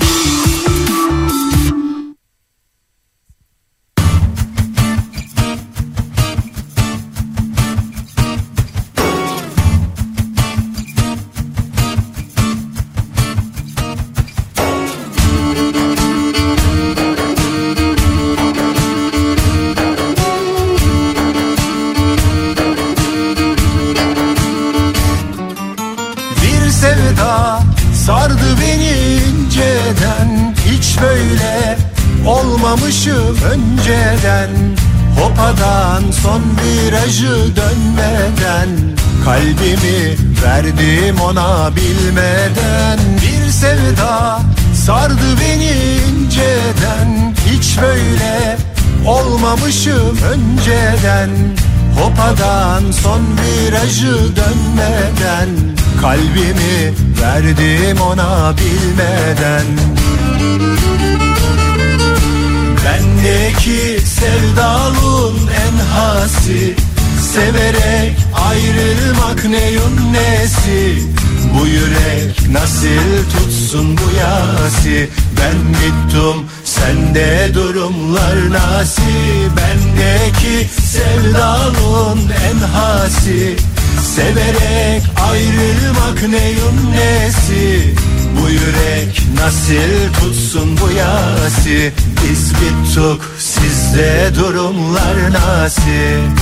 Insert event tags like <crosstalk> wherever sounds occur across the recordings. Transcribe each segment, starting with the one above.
Bir önceden Hopadan son virajı dönmeden Kalbimi verdim ona bilmeden. Bendeki sevdalın en hasi Severek ayrılmak neyin nesi? Bu yürek nasıl tutsun bu yasi Ben gittim sende durumlar nasi Bendeki sevdalın en hasi Severek ayrılmak neyin nesi? Bu yürek nasıl tutsun bu yasi? Biz bittik sizde durumlar nasıl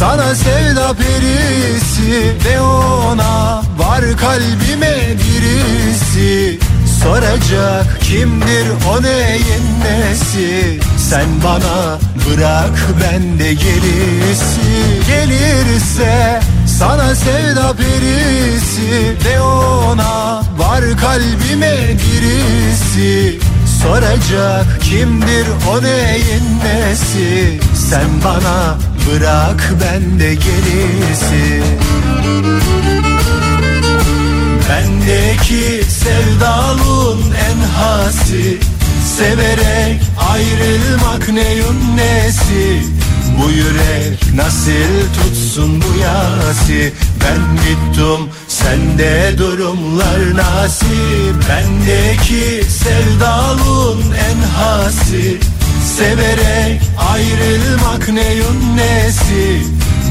sana sevda perisi Ve ona var kalbime birisi. Soracak kimdir o neyin nesi? Sen bana bırak ben de gerisi Gelirse sana sevda perisi Ve ona var kalbime birisi. Soracak kimdir o neyin nesi? Sen bana bırak ben de gerisi. Bendeki sevdalın en hasi Severek ayrılmak neyin nesi? Bu yürek nasıl tutsun bu yasi? Ben gittim sende durumlar nasip? Bendeki sevdalın en hasi Severek ayrılmak neyin nesi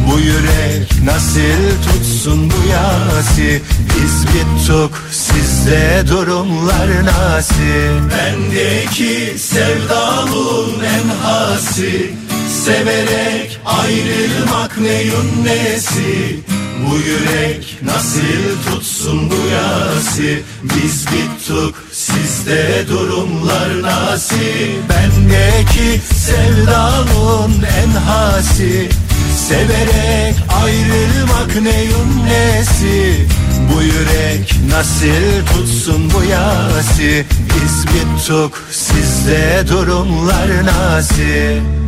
Bu yürek nasıl tutsun bu yasi? Biz bittik sizde durumlar nasıl Bendeki sevdalın en hasi Severek ayrılmak neyin nesi? Bu yürek nasıl tutsun bu yasi Biz bittik sizde durumlar nasıl Bendeki sevdalın en hasi. Severek ayrılmak neyin nesi? Bu yürek nasıl tutsun bu yasi Biz bittik sizde durumlar nasıl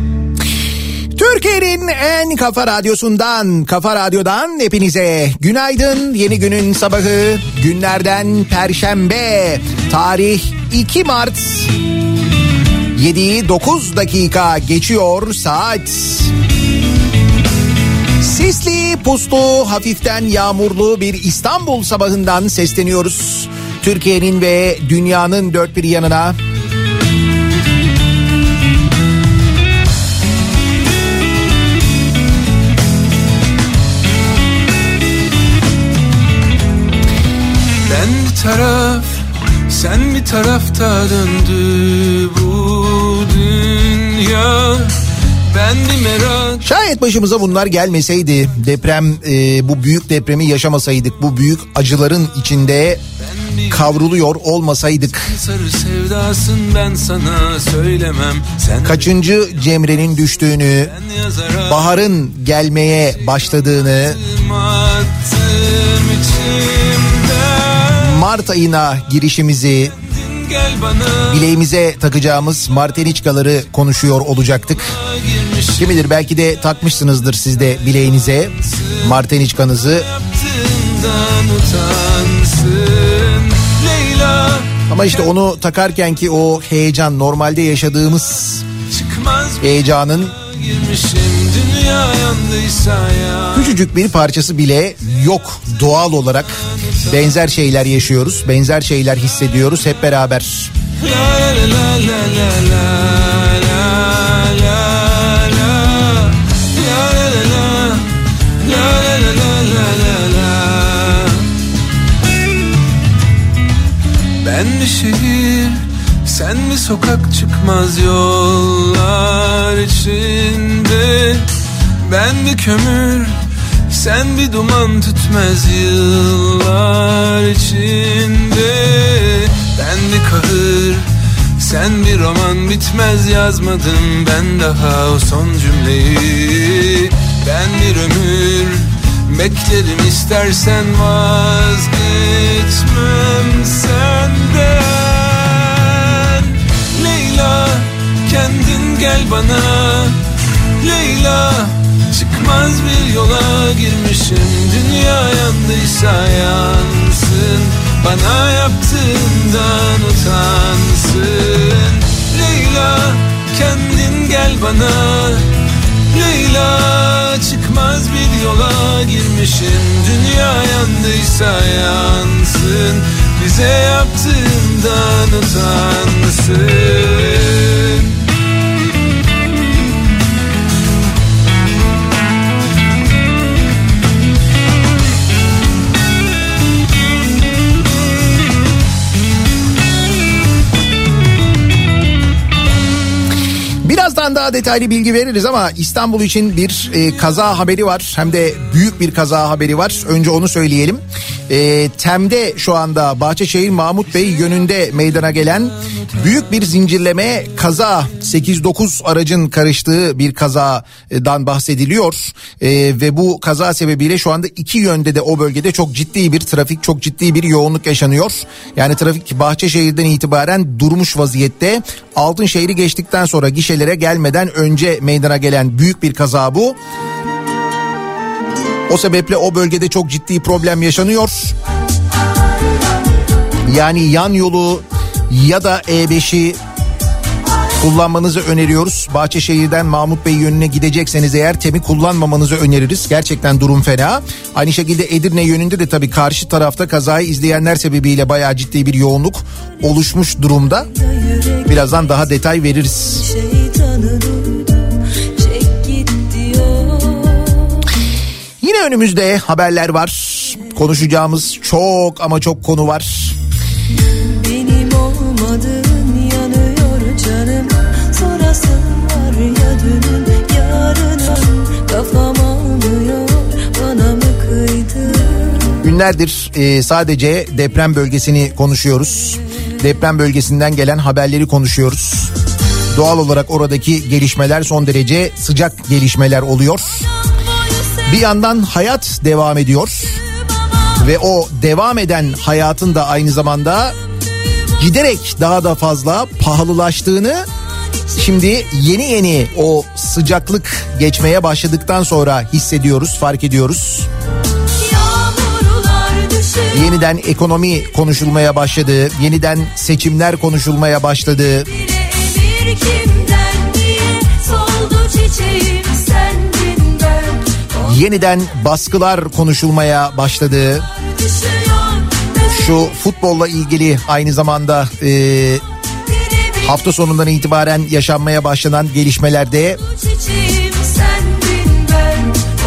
Türkiye'nin en kafa radyosundan, kafa radyodan hepinize günaydın. Yeni günün sabahı günlerden perşembe. Tarih 2 Mart 7'yi 9 dakika geçiyor saat. Sisli puslu, hafiften yağmurlu bir İstanbul sabahından sesleniyoruz. Türkiye'nin ve dünyanın dört bir yanına. Taraf sen bir tarafta döndü bu dünya ben bir merak Şayet başımıza bunlar gelmeseydi, deprem e, bu büyük depremi yaşamasaydık, bu büyük acıların içinde kavruluyor olmasaydık. Kaçıncı Cemre'nin düştüğünü, baharın gelmeye başladığını, içimden Mart ayına girişimizi, bileğimize takacağımız marteniçkaları konuşuyor olacaktık. Kim bilir belki de takmışsınızdır siz de bileğinize marteniçkanızı. Ama işte onu takarken ki o heyecan normalde yaşadığımız heyecanın Küçücük bir parçası bile yok doğal olarak benzer şeyler yaşıyoruz, benzer şeyler hissediyoruz hep beraber. Ben bir şehir, sen bir sokak çıkmaz yol. Ben bir kömür sen bir duman tütmez yıllar içinde. Ben bir kahır sen bir roman bitmez yazmadım ben daha o son cümleyi. Ben bir ömür beklerim istersen vazgeçmem senden. Leyla kendin gel bana. Leyla çıkmaz bir yola girmişim. Dünya yandıysa yansın. Bana yaptığından utansın. Leyla kendin gel bana. Leyla çıkmaz bir yola girmişim. Dünya yandıysa yansın. Bize yaptığından utansın daha detaylı bilgi veririz ama İstanbul için bir e, kaza haberi var. Hem de büyük bir kaza haberi var. Önce onu söyleyelim. E, Tem'de şu anda Bahçeşehir Mahmut Bey yönünde meydana gelen büyük bir zincirleme kaza 8-9 aracın karıştığı bir kazadan bahsediliyor. E, ve bu kaza sebebiyle şu anda iki yönde de o bölgede çok ciddi bir trafik çok ciddi bir yoğunluk yaşanıyor. Yani trafik Bahçeşehir'den itibaren durmuş vaziyette. Altınşehir'i geçtikten sonra gişelere gelmeden önce meydana gelen büyük bir kaza bu. O sebeple o bölgede çok ciddi problem yaşanıyor. Yani yan yolu ya da E5'i kullanmanızı öneriyoruz. Bahçeşehir'den Mahmut Bey yönüne gidecekseniz eğer temi kullanmamanızı öneririz. Gerçekten durum fena. Aynı şekilde Edirne yönünde de tabii karşı tarafta kazayı izleyenler sebebiyle bayağı ciddi bir yoğunluk oluşmuş durumda. Birazdan daha detay veririz. Şeytanın Yine önümüzde haberler var. Konuşacağımız çok ama çok konu var. Benim olmadığın yanıyor canım Sorasın var ya dünün yarının Kafam almıyor bana mı kıydın Günlerdir e, sadece deprem bölgesini konuşuyoruz. Deprem bölgesinden gelen haberleri konuşuyoruz. Doğal olarak oradaki gelişmeler son derece sıcak gelişmeler oluyor. Bir yandan hayat devam ediyor ve o devam eden hayatın da aynı zamanda giderek daha da fazla pahalılaştığını şimdi yeni yeni o sıcaklık geçmeye başladıktan sonra hissediyoruz, fark ediyoruz. Yeniden ekonomi konuşulmaya başladı, yeniden seçimler konuşulmaya başladı. bile emir kimden diye Soldu çiçeğim Yeniden baskılar konuşulmaya başladı. Şu futbolla ilgili aynı zamanda e, hafta sonundan itibaren yaşanmaya başlanan gelişmelerde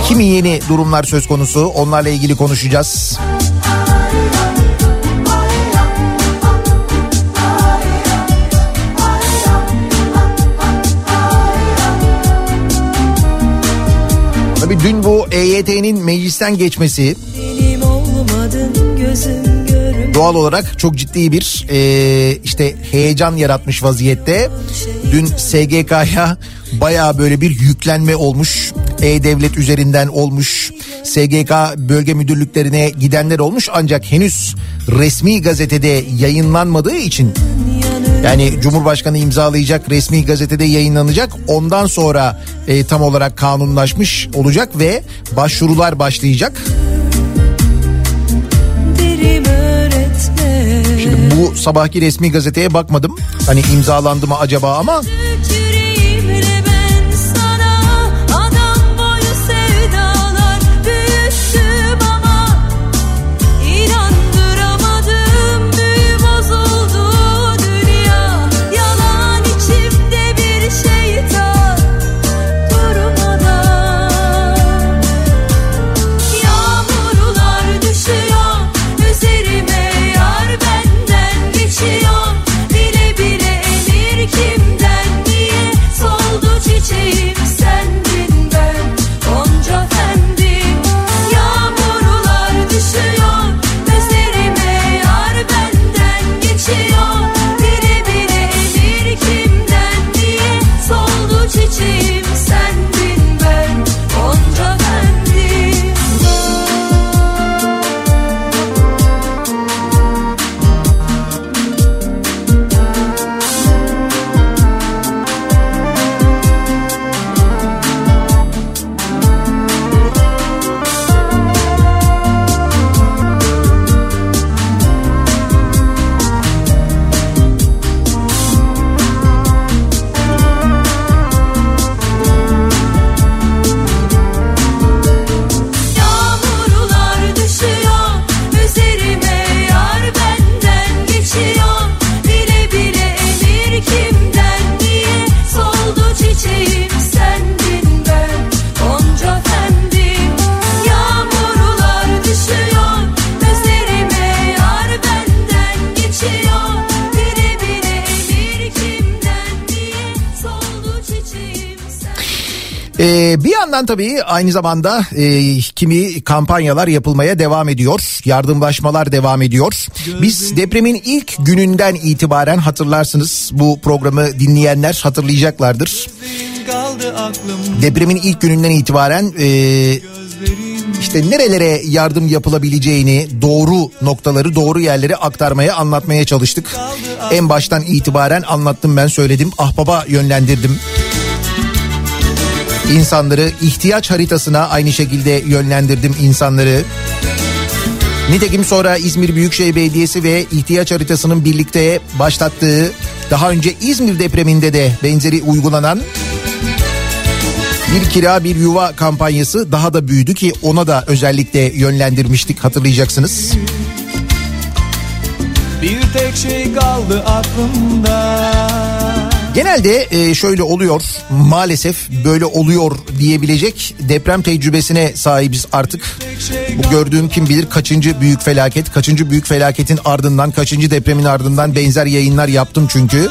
kimi yeni durumlar söz konusu onlarla ilgili konuşacağız. EYT'nin meclisten geçmesi doğal olarak çok ciddi bir e, işte heyecan yaratmış vaziyette. Dün SGK'ya baya böyle bir yüklenme olmuş. E-Devlet üzerinden olmuş. SGK bölge müdürlüklerine gidenler olmuş ancak henüz resmi gazetede yayınlanmadığı için yani Cumhurbaşkanı imzalayacak resmi gazetede yayınlanacak ondan sonra e, tam olarak kanunlaşmış olacak ve başvurular başlayacak. Şimdi bu sabahki resmi gazeteye bakmadım. Hani imzalandı mı acaba ama Ee, bir yandan tabii aynı zamanda e, kimi kampanyalar yapılmaya devam ediyor. Yardımlaşmalar devam ediyor. Biz depremin ilk gününden itibaren hatırlarsınız bu programı dinleyenler hatırlayacaklardır. Depremin ilk gününden itibaren e, işte nerelere yardım yapılabileceğini doğru noktaları doğru yerlere aktarmaya anlatmaya çalıştık. En baştan itibaren anlattım ben söyledim ahbaba yönlendirdim. İnsanları ihtiyaç haritasına aynı şekilde yönlendirdim insanları. Nitekim sonra İzmir Büyükşehir Belediyesi ve ihtiyaç haritasının birlikte başlattığı daha önce İzmir depreminde de benzeri uygulanan bir kira bir yuva kampanyası daha da büyüdü ki ona da özellikle yönlendirmiştik hatırlayacaksınız. Bir tek şey kaldı aklımda Genelde e, şöyle oluyor maalesef böyle oluyor diyebilecek deprem tecrübesine sahibiz artık. Bu gördüğüm kim bilir kaçıncı büyük felaket, kaçıncı büyük felaketin ardından, kaçıncı depremin ardından benzer yayınlar yaptım çünkü.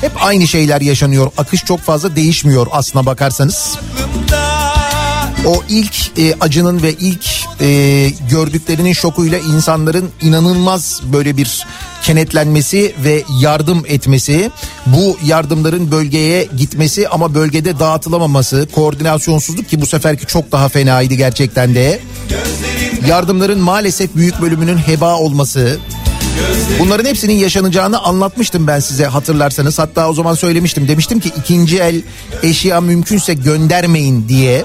Hep aynı şeyler yaşanıyor. Akış çok fazla değişmiyor aslına bakarsanız. O ilk e, acının ve ilk e, gördüklerinin şokuyla insanların inanılmaz böyle bir kenetlenmesi ve yardım etmesi, bu yardımların bölgeye gitmesi ama bölgede dağıtılamaması, koordinasyonsuzluk ki bu seferki çok daha fenaydı gerçekten de. Yardımların maalesef büyük bölümünün heba olması, Bunların hepsinin yaşanacağını anlatmıştım ben size hatırlarsanız. Hatta o zaman söylemiştim. Demiştim ki ikinci el eşya mümkünse göndermeyin diye.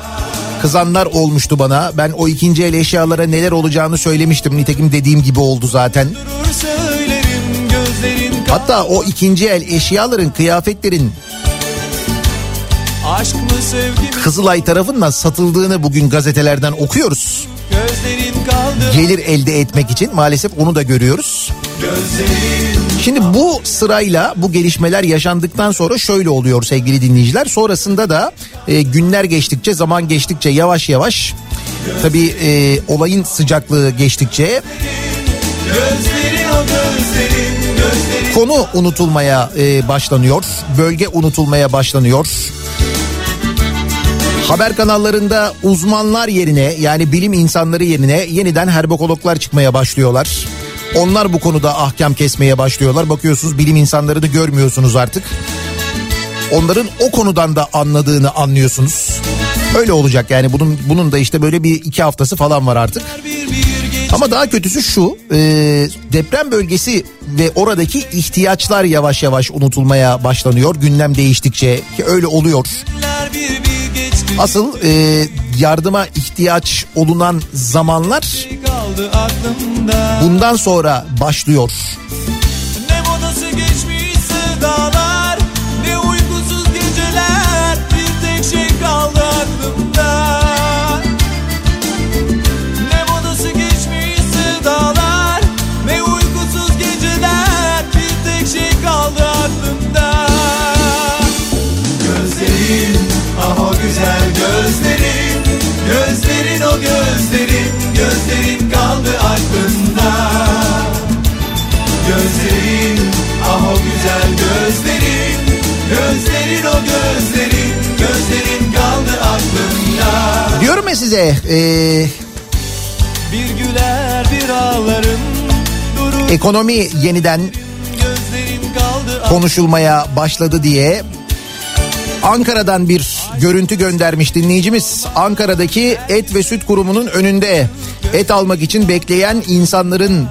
Kızanlar olmuştu bana. Ben o ikinci el eşyalara neler olacağını söylemiştim. Nitekim dediğim gibi oldu zaten. Hatta o ikinci el eşyaların, kıyafetlerin Kızılay tarafından satıldığını bugün gazetelerden okuyoruz. Gelir elde etmek için maalesef onu da görüyoruz. gözlerin Şimdi bu sırayla bu gelişmeler yaşandıktan sonra şöyle oluyor sevgili dinleyiciler. Sonrasında da e, günler geçtikçe zaman geçtikçe yavaş yavaş tabii e, olayın sıcaklığı geçtikçe Gözlerin o gözlerin gözlerin konu unutulmaya e, başlanıyor. Bölge unutulmaya başlanıyor. Haber kanallarında uzmanlar yerine yani bilim insanları yerine yeniden herbokologlar çıkmaya başlıyorlar. Onlar bu konuda ahkam kesmeye başlıyorlar. Bakıyorsunuz bilim insanlarını görmüyorsunuz artık. Onların o konudan da anladığını anlıyorsunuz. Öyle olacak yani bunun bunun da işte böyle bir iki haftası falan var artık. Ama daha kötüsü şu e, deprem bölgesi ve oradaki ihtiyaçlar yavaş yavaş unutulmaya başlanıyor gündem değiştikçe ki öyle oluyor. Asıl e, yardıma ihtiyaç olunan zamanlar bundan sonra başlıyor. Size e, Bir güler bir ağlarım Durur ekonomi yeniden konuşulmaya başladı diye Ankara'dan bir görüntü göndermiş dinleyicimiz. Ankara'daki et ve süt kurumunun önünde et almak için bekleyen insanların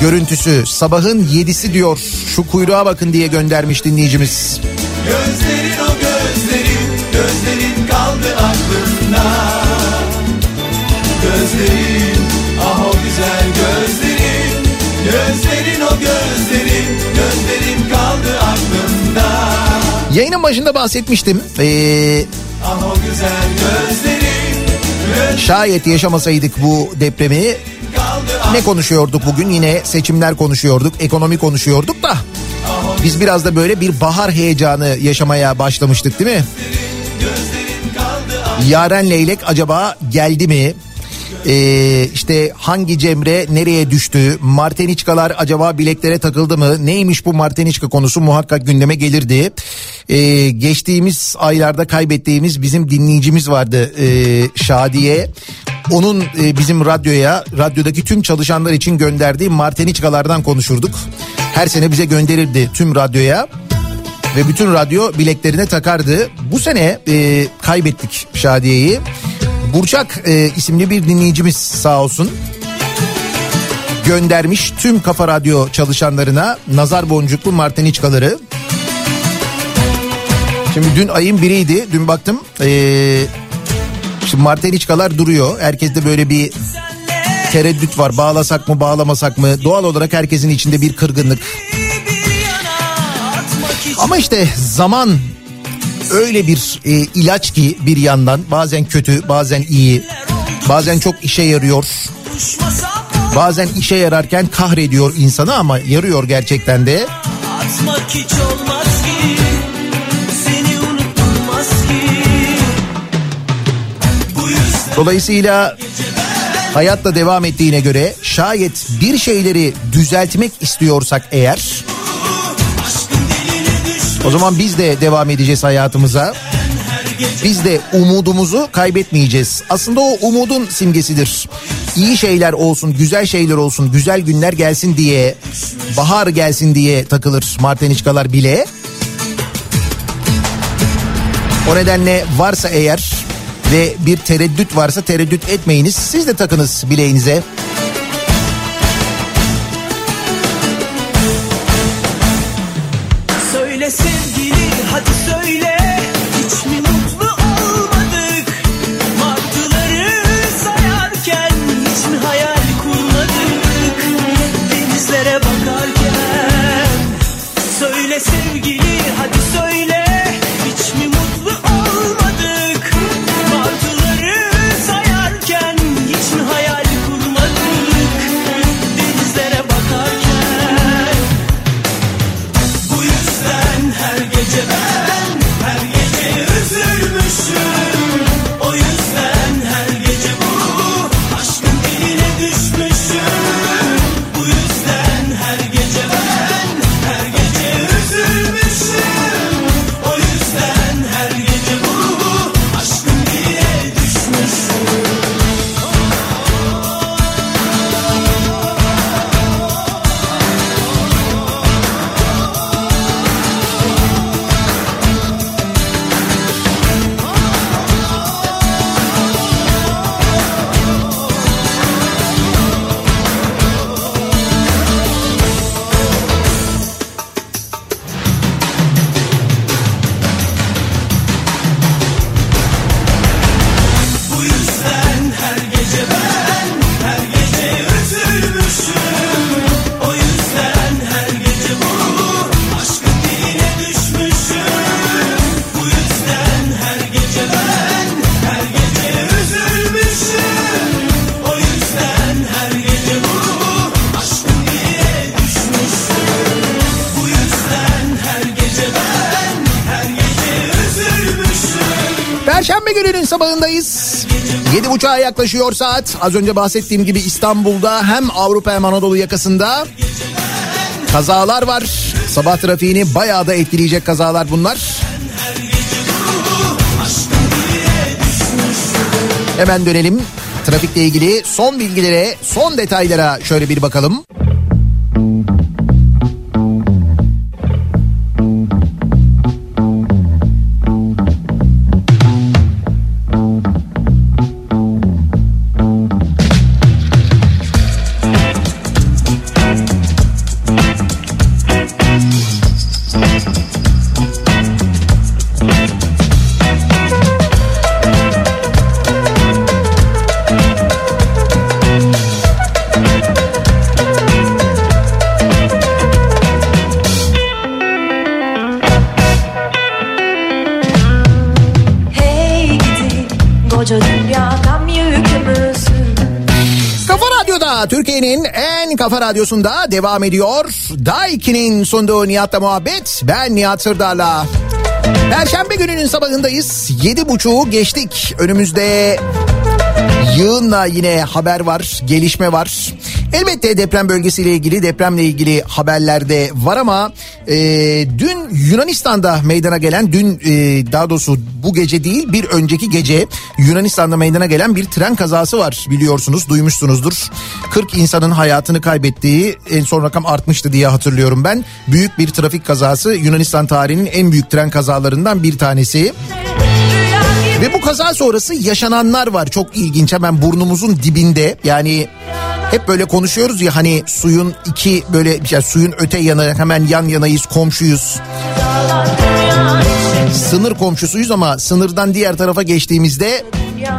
görüntüsü. Sabahın yedisi diyor. Şu kuyruğa bakın diye göndermiş dinleyicimiz. Gözlerin o gözlerin Gözlerin kaldı aklımda Gözlerin ah o güzel gözlerin Gözlerin o gözlerin Gözlerin kaldı aklımda Yayının başında bahsetmiştim. Ee, Ah o güzel gözlerin Göz şayet yaşamasaydık bu depremi ne konuşuyorduk bugün? Yine seçimler konuşuyorduk, ekonomi konuşuyorduk da. Biz biraz da böyle bir bahar heyecanı yaşamaya başlamıştık değil mi? Yaren Leylek acaba geldi mi? Ee, işte hangi Cemre nereye düştü? Marteniçkalar acaba bileklere takıldı mı? Neymiş bu Marteniçka konusu muhakkak gündeme gelirdi. Ee, geçtiğimiz aylarda kaybettiğimiz bizim dinleyicimiz vardı ee, Şadiye. Onun e, bizim radyoya, radyodaki tüm çalışanlar için gönderdiği Marteniçkalardan konuşurduk. Her sene bize gönderirdi tüm radyoya ve bütün radyo bileklerine takardı. Bu sene e, kaybettik Şadiye'yi. Burçak e, isimli bir dinleyicimiz sağ olsun göndermiş tüm Kafa Radyo çalışanlarına nazar boncuklu marteniçkaları. Şimdi dün ayın biriydi. Dün baktım ee, şimdi marteniçkalar duruyor. Herkeste böyle bir tereddüt var. Bağlasak mı bağlamasak mı? Doğal olarak herkesin içinde bir kırgınlık. Ama işte zaman öyle bir e, ilaç ki bir yandan bazen kötü bazen iyi bazen çok işe yarıyor. Bazen işe yararken kahrediyor insanı ama yarıyor gerçekten de. Atmak hiç olmaz ki. Dolayısıyla hayatla devam ettiğine göre şayet bir şeyleri düzeltmek istiyorsak eğer o zaman biz de devam edeceğiz hayatımıza. Biz de umudumuzu kaybetmeyeceğiz. Aslında o umudun simgesidir. İyi şeyler olsun, güzel şeyler olsun, güzel günler gelsin diye, bahar gelsin diye takılır marteniçkalar bile. O nedenle varsa eğer ve bir tereddüt varsa tereddüt etmeyiniz. Siz de takınız bileğinize. 10.30'a yaklaşıyor saat. Az önce bahsettiğim gibi İstanbul'da hem Avrupa hem Anadolu yakasında kazalar var. Sabah trafiğini bayağı da etkileyecek kazalar bunlar. Hemen dönelim. Trafikle ilgili son bilgilere, son detaylara şöyle bir bakalım. Kafa radyosunda devam ediyor. Daiki'nin sunduğu Nihat'la muhabbet. Ben Nihat Sırdar'la. Perşembe gününün sabahındayız. Yedi buçuğu geçtik. Önümüzde yığınla yine haber var, gelişme var. Elbette deprem bölgesiyle ilgili, depremle ilgili haberler de var ama e, dün Yunanistan'da meydana gelen, dün e, daha doğrusu bu gece değil bir önceki gece Yunanistan'da meydana gelen bir tren kazası var biliyorsunuz, duymuşsunuzdur. 40 insanın hayatını kaybettiği en son rakam artmıştı diye hatırlıyorum ben. Büyük bir trafik kazası Yunanistan tarihinin en büyük tren kazalarından bir tanesi. Ve bu kaza sonrası yaşananlar var çok ilginç hemen burnumuzun dibinde yani hep böyle konuşuyoruz ya hani suyun iki böyle yani suyun öte yanı hemen yan yanayız komşuyuz. Sınır komşusuyuz ama sınırdan diğer tarafa geçtiğimizde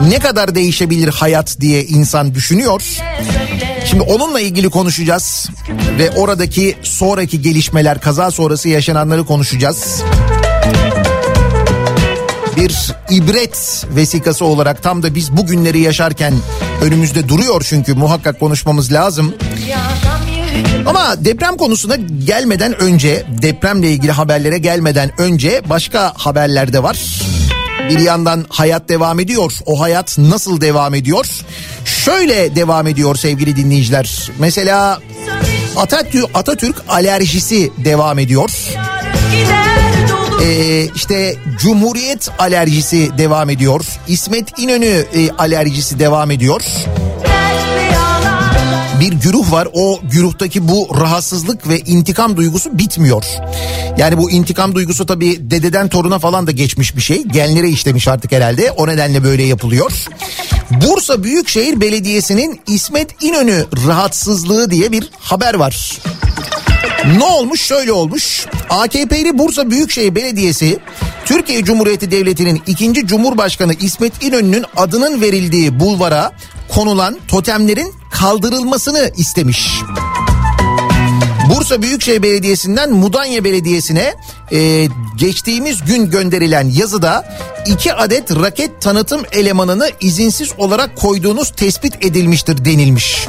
ne kadar değişebilir hayat diye insan düşünüyor. Şimdi onunla ilgili konuşacağız ve oradaki sonraki gelişmeler kaza sonrası yaşananları konuşacağız bir ibret vesikası olarak tam da biz bu günleri yaşarken önümüzde duruyor çünkü muhakkak konuşmamız lazım. Ama deprem konusuna gelmeden önce depremle ilgili haberlere gelmeden önce başka haberler de var. Bir yandan hayat devam ediyor. O hayat nasıl devam ediyor? Şöyle devam ediyor sevgili dinleyiciler. Mesela Atatürk, Atatürk alerjisi devam ediyor. Ee, işte Cumhuriyet alerjisi devam ediyor. İsmet İnönü e, alerjisi devam ediyor. Bir güruh var o güruhtaki bu rahatsızlık ve intikam duygusu bitmiyor. Yani bu intikam duygusu tabii dededen toruna falan da geçmiş bir şey. Genlere işlemiş artık herhalde o nedenle böyle yapılıyor. Bursa Büyükşehir Belediyesi'nin İsmet İnönü rahatsızlığı diye bir haber var. Ne olmuş? Şöyle olmuş. AKP'li Bursa Büyükşehir Belediyesi Türkiye Cumhuriyeti Devleti'nin ikinci Cumhurbaşkanı İsmet İnönü'nün adının verildiği bulvara konulan totemlerin kaldırılmasını istemiş. Bursa Büyükşehir Belediyesi'nden Mudanya Belediyesi'ne e, geçtiğimiz gün gönderilen yazıda iki adet raket tanıtım elemanını izinsiz olarak koyduğunuz tespit edilmiştir denilmiş.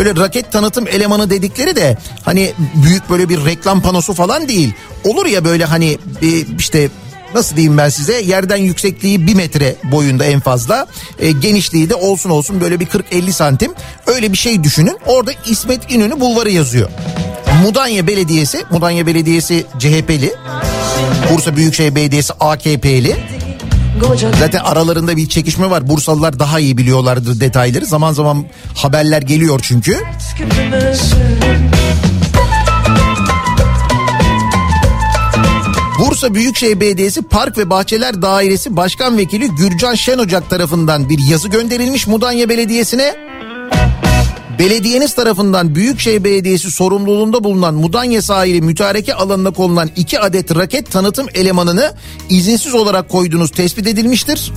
Böyle raket tanıtım elemanı dedikleri de hani büyük böyle bir reklam panosu falan değil. Olur ya böyle hani e, işte nasıl diyeyim ben size yerden yüksekliği bir metre boyunda en fazla e, genişliği de olsun olsun böyle bir 40-50 santim öyle bir şey düşünün orada İsmet İnönü bulvarı yazıyor. Mudanya Belediyesi, Mudanya Belediyesi CHP'li, Bursa Büyükşehir Belediyesi AKP'li. Zaten aralarında bir çekişme var. Bursalılar daha iyi biliyorlardır detayları. Zaman zaman haberler geliyor çünkü. Bursa Büyükşehir Belediyesi Park ve Bahçeler Dairesi Başkan Vekili Gürcan Şenocak tarafından bir yazı gönderilmiş Mudanya Belediyesi'ne. Belediyeniz tarafından Büyükşehir Belediyesi sorumluluğunda bulunan Mudanya sahili mütareke alanına konulan iki adet raket tanıtım elemanını izinsiz olarak koyduğunuz tespit edilmiştir.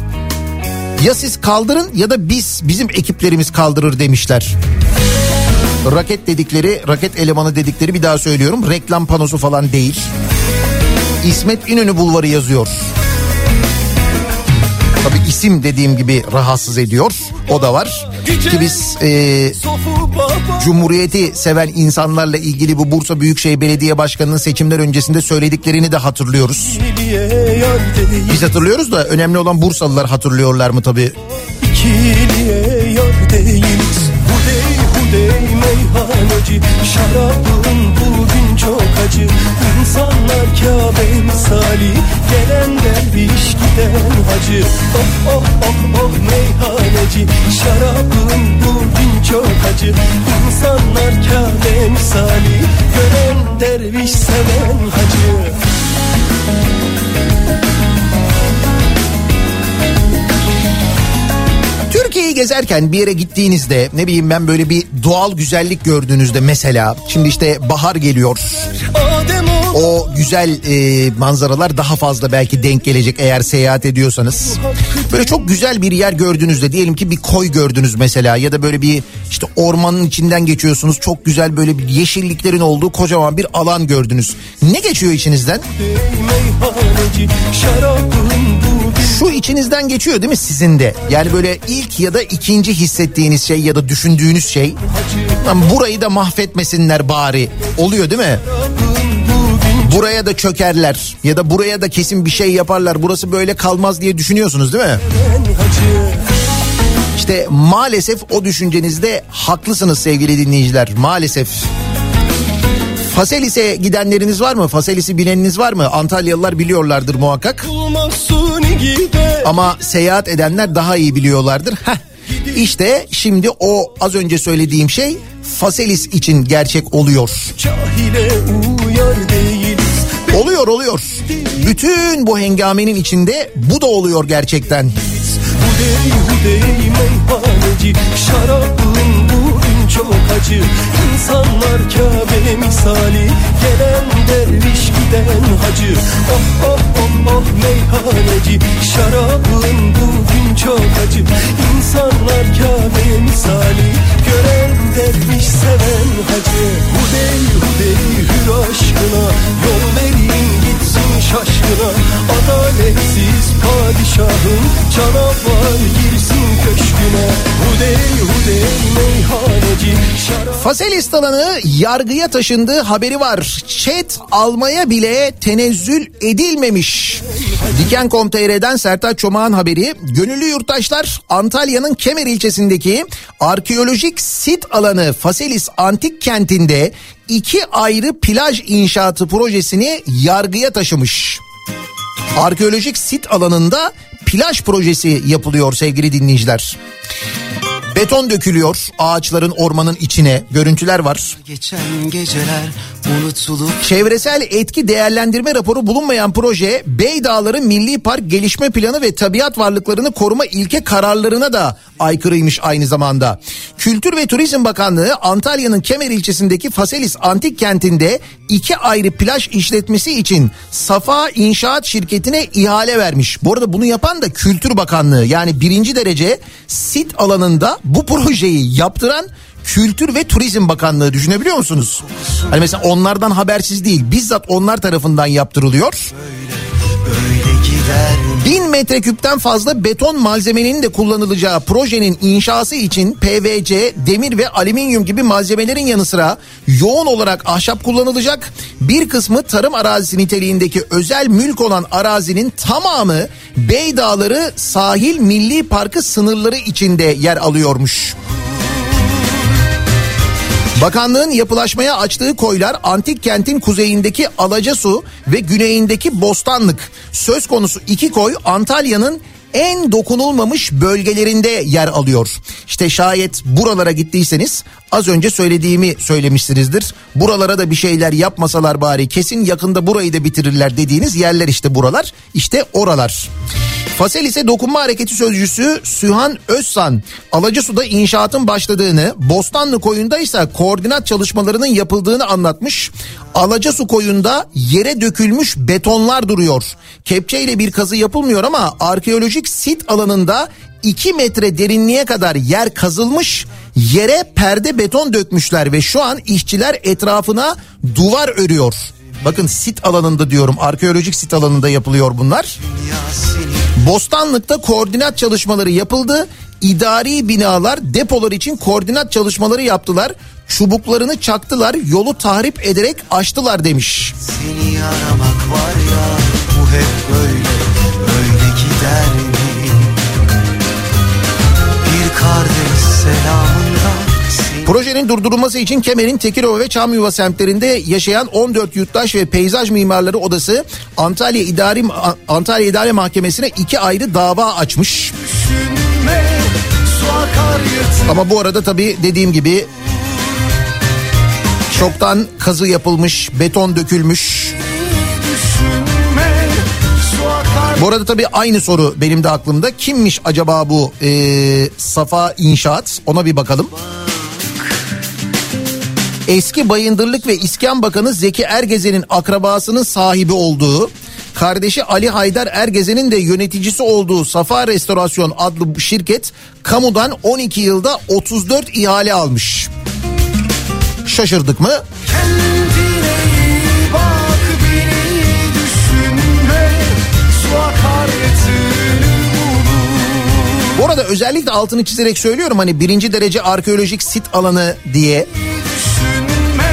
Ya siz kaldırın ya da biz bizim ekiplerimiz kaldırır demişler. Raket dedikleri, raket elemanı dedikleri bir daha söylüyorum. Reklam panosu falan değil. İsmet İnönü Bulvarı yazıyor. Tabi isim dediğim gibi rahatsız ediyor. O da var. Ki biz e, Cumhuriyeti seven insanlarla ilgili bu Bursa Büyükşehir Belediye Başkanı'nın seçimler öncesinde söylediklerini de hatırlıyoruz. Biz hatırlıyoruz da önemli olan Bursalılar hatırlıyorlar mı tabii ikiliye meyhaneci Şarabın bugün çok acı İnsanlar Kabe misali. Gelen derviş giden hacı. Oh oh oh oh meyhaneci. Şarabın bugün çok acı. İnsanlar Kabe misali. Gören derviş seven hacı Türkiye'yi gezerken bir yere gittiğinizde ne bileyim ben böyle bir doğal güzellik gördüğünüzde mesela şimdi işte bahar geliyor. O güzel e, manzaralar daha fazla belki denk gelecek eğer seyahat ediyorsanız. Böyle çok güzel bir yer gördüğünüzde diyelim ki bir koy gördünüz mesela ya da böyle bir işte ormanın içinden geçiyorsunuz. Çok güzel böyle bir yeşilliklerin olduğu kocaman bir alan gördünüz. Ne geçiyor içinizden? meyhaneci Şu içinizden geçiyor değil mi sizin de? Yani böyle ilk ya da ikinci hissettiğiniz şey ya da düşündüğünüz şey. Lan burayı da mahvetmesinler bari. Oluyor değil mi? Buraya da çökerler ya da buraya da kesin bir şey yaparlar. Burası böyle kalmaz diye düşünüyorsunuz değil mi? İşte maalesef o düşüncenizde haklısınız sevgili dinleyiciler. Maalesef. Faselis'e gidenleriniz var mı? Faselis'i bileniniz var mı? Antalyalılar biliyorlardır muhakkak. Gider Ama seyahat edenler daha iyi biliyorlardır. Heh. İşte şimdi o az önce söylediğim şey Faselis için gerçek oluyor. Oluyor oluyor. Bütün bu hengamenin içinde bu da oluyor gerçekten. Hudey hudey meyhaneci Şarabın çok acı. İnsanlar Kabe misali Gelen derviş giden hacı. Oh oh oh oh meyhaneci Şarabın bugün çok acı. İnsanlar Kabe misali Gören derviş seven hacı. Hudey hudey hür aşkına Yol verin gitsin şaşkına Adaletsiz padişahın Canavar girsin köşküne Hudey hudey meyhaneci Şarap Faselis talanı yargıya taşındığı haberi var. Çet almaya bile tenezzül edilmemiş. Diken.com.tr'den Sertaç Çomağan haberi. Gönüllü yurttaşlar Antalya'nın Kemer ilçesindeki arkeolojik sit alanı Faselis Antik Kenti'nde iki ayrı plaj inşaatı projesini yargıya taşımış. Arkeolojik sit alanında plaj projesi yapılıyor sevgili dinleyiciler. Beton dökülüyor ağaçların ormanın içine görüntüler var. Geçen geceler unutulup Çevresel etki değerlendirme raporu bulunmayan proje Beydağları Milli Park Gelişme Planı ve Tabiat Varlıklarını Koruma ilke kararlarına da aykırıymış aynı zamanda. Kültür ve Turizm Bakanlığı Antalya'nın Kemer ilçesindeki Faselis Antik Kenti'nde iki ayrı plaj işletmesi için Safa İnşaat Şirketi'ne ihale vermiş. Bu arada bunu yapan da Kültür Bakanlığı yani birinci derece sit alanında bu projeyi yaptıran Kültür ve Turizm Bakanlığı düşünebiliyor musunuz? Hani mesela onlardan habersiz değil bizzat onlar tarafından yaptırılıyor. böyle gider Bin metreküpten fazla beton malzemenin de kullanılacağı projenin inşası için PVC, demir ve alüminyum gibi malzemelerin yanı sıra yoğun olarak ahşap kullanılacak. Bir kısmı tarım arazisi niteliğindeki özel mülk olan arazinin tamamı Beydağları Sahil Milli Parkı sınırları içinde yer alıyormuş. Bakanlığın yapılaşmaya açtığı koylar antik kentin kuzeyindeki Alacasu ve güneyindeki Bostanlık. Söz konusu iki koy Antalya'nın en dokunulmamış bölgelerinde yer alıyor. İşte şayet buralara gittiyseniz az önce söylediğimi söylemişsinizdir. Buralara da bir şeyler yapmasalar bari kesin yakında burayı da bitirirler dediğiniz yerler işte buralar. İşte oralar. Faselis'e dokunma hareketi sözcüsü Sühan Özsan Alacasu'da inşaatın başladığını Bostanlı koyunda ise koordinat çalışmalarının yapıldığını anlatmış. Alacasu koyunda yere dökülmüş betonlar duruyor. Kepçeyle bir kazı yapılmıyor ama arkeolojik sit alanında 2 metre derinliğe kadar yer kazılmış yere perde beton dökmüşler ve şu an işçiler etrafına duvar örüyor. Bakın sit alanında diyorum arkeolojik sit alanında yapılıyor bunlar. Bostanlık'ta koordinat çalışmaları yapıldı. İdari binalar depolar için koordinat çalışmaları yaptılar. Çubuklarını çaktılar yolu tahrip ederek açtılar demiş. Seni aramak var ya bu hep böyle böyle gider Projenin durdurulması için Kemer'in Tekirova ve Çamyuva semtlerinde yaşayan 14 yurttaş ve peyzaj mimarları odası Antalya İdari Antalya İdare Mahkemesi'ne iki ayrı dava açmış. düşünme Ama bu arada tabii dediğim gibi çoktan kazı yapılmış, beton dökülmüş. Bu arada tabii aynı soru benim de aklımda. Kimmiş acaba bu ee, Safa İnşaat? Ona bir bakalım. Eski Bayındırlık ve İskan Bakanı Zeki Ergezen'in akrabasının sahibi olduğu, kardeşi Ali Haydar Ergezen'in de yöneticisi olduğu Safa Restorasyon adlı şirket kamudan 12 yılda 34 ihale almış. Şaşırdık mı? Kendine Bu arada özellikle altını çizerek söylüyorum hani birinci derece arkeolojik sit alanı diye.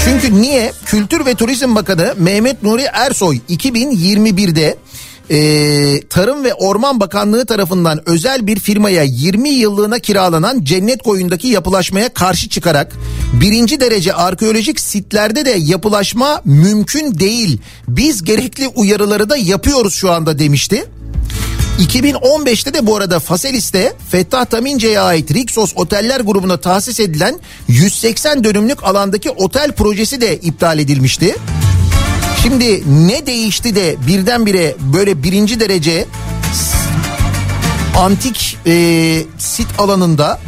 Çünkü niye? Kültür ve Turizm Bakanı Mehmet Nuri Ersoy 2021'de e, Tarım ve Orman Bakanlığı tarafından özel bir firmaya 20 yıllığına kiralanan Cennet Koyun'daki yapılaşmaya karşı çıkarak birinci derece arkeolojik sitlerde de yapılaşma mümkün değil. Biz gerekli uyarıları da yapıyoruz şu anda demişti. 2015'te de bu arada Faselis'te Fettah Tamince'ye ait Rixos Oteller grubuna tahsis edilen 180 dönümlük alandaki otel projesi de iptal edilmişti. Şimdi ne değişti de birdenbire böyle birinci derece antik e, sit alanında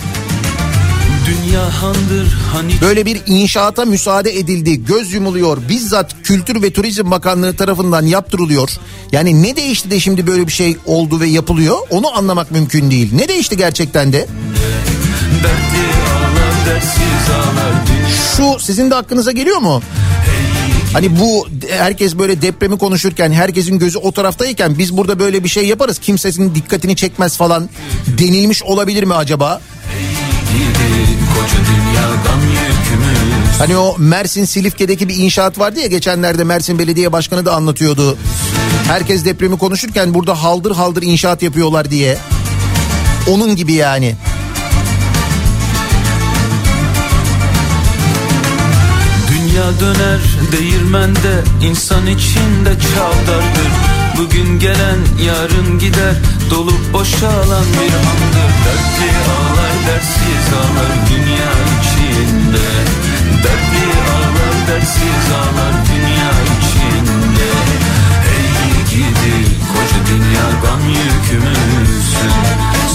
böyle bir inşaata müsaade edildi. Göz yumuluyor. Bizzat Kültür ve Turizm Bakanlığı tarafından yaptırılıyor. Yani ne değişti de şimdi böyle bir şey oldu ve yapılıyor? Onu anlamak mümkün değil. Ne değişti gerçekten de? Şu sizin de aklınıza geliyor mu? Hani bu herkes böyle depremi konuşurken herkesin gözü o taraftayken biz burada böyle bir şey yaparız kimsenin dikkatini çekmez falan denilmiş olabilir mi acaba? yükümüz Hani o Mersin Silifke'deki bir inşaat vardı ya geçenlerde Mersin Belediye Başkanı da anlatıyordu. Herkes depremi konuşurken burada haldır haldır inşaat yapıyorlar diye. Onun gibi yani. Dünya döner değirmende insan içinde çavdardır Bugün gelen yarın gider dolup boşalan bir andır Dertli ağlar dersiz ağlar dünya içinde. Dertli ağlar dersiz ağlar dünya içinde. Hey gidi koca dünya gam yükümüzsün.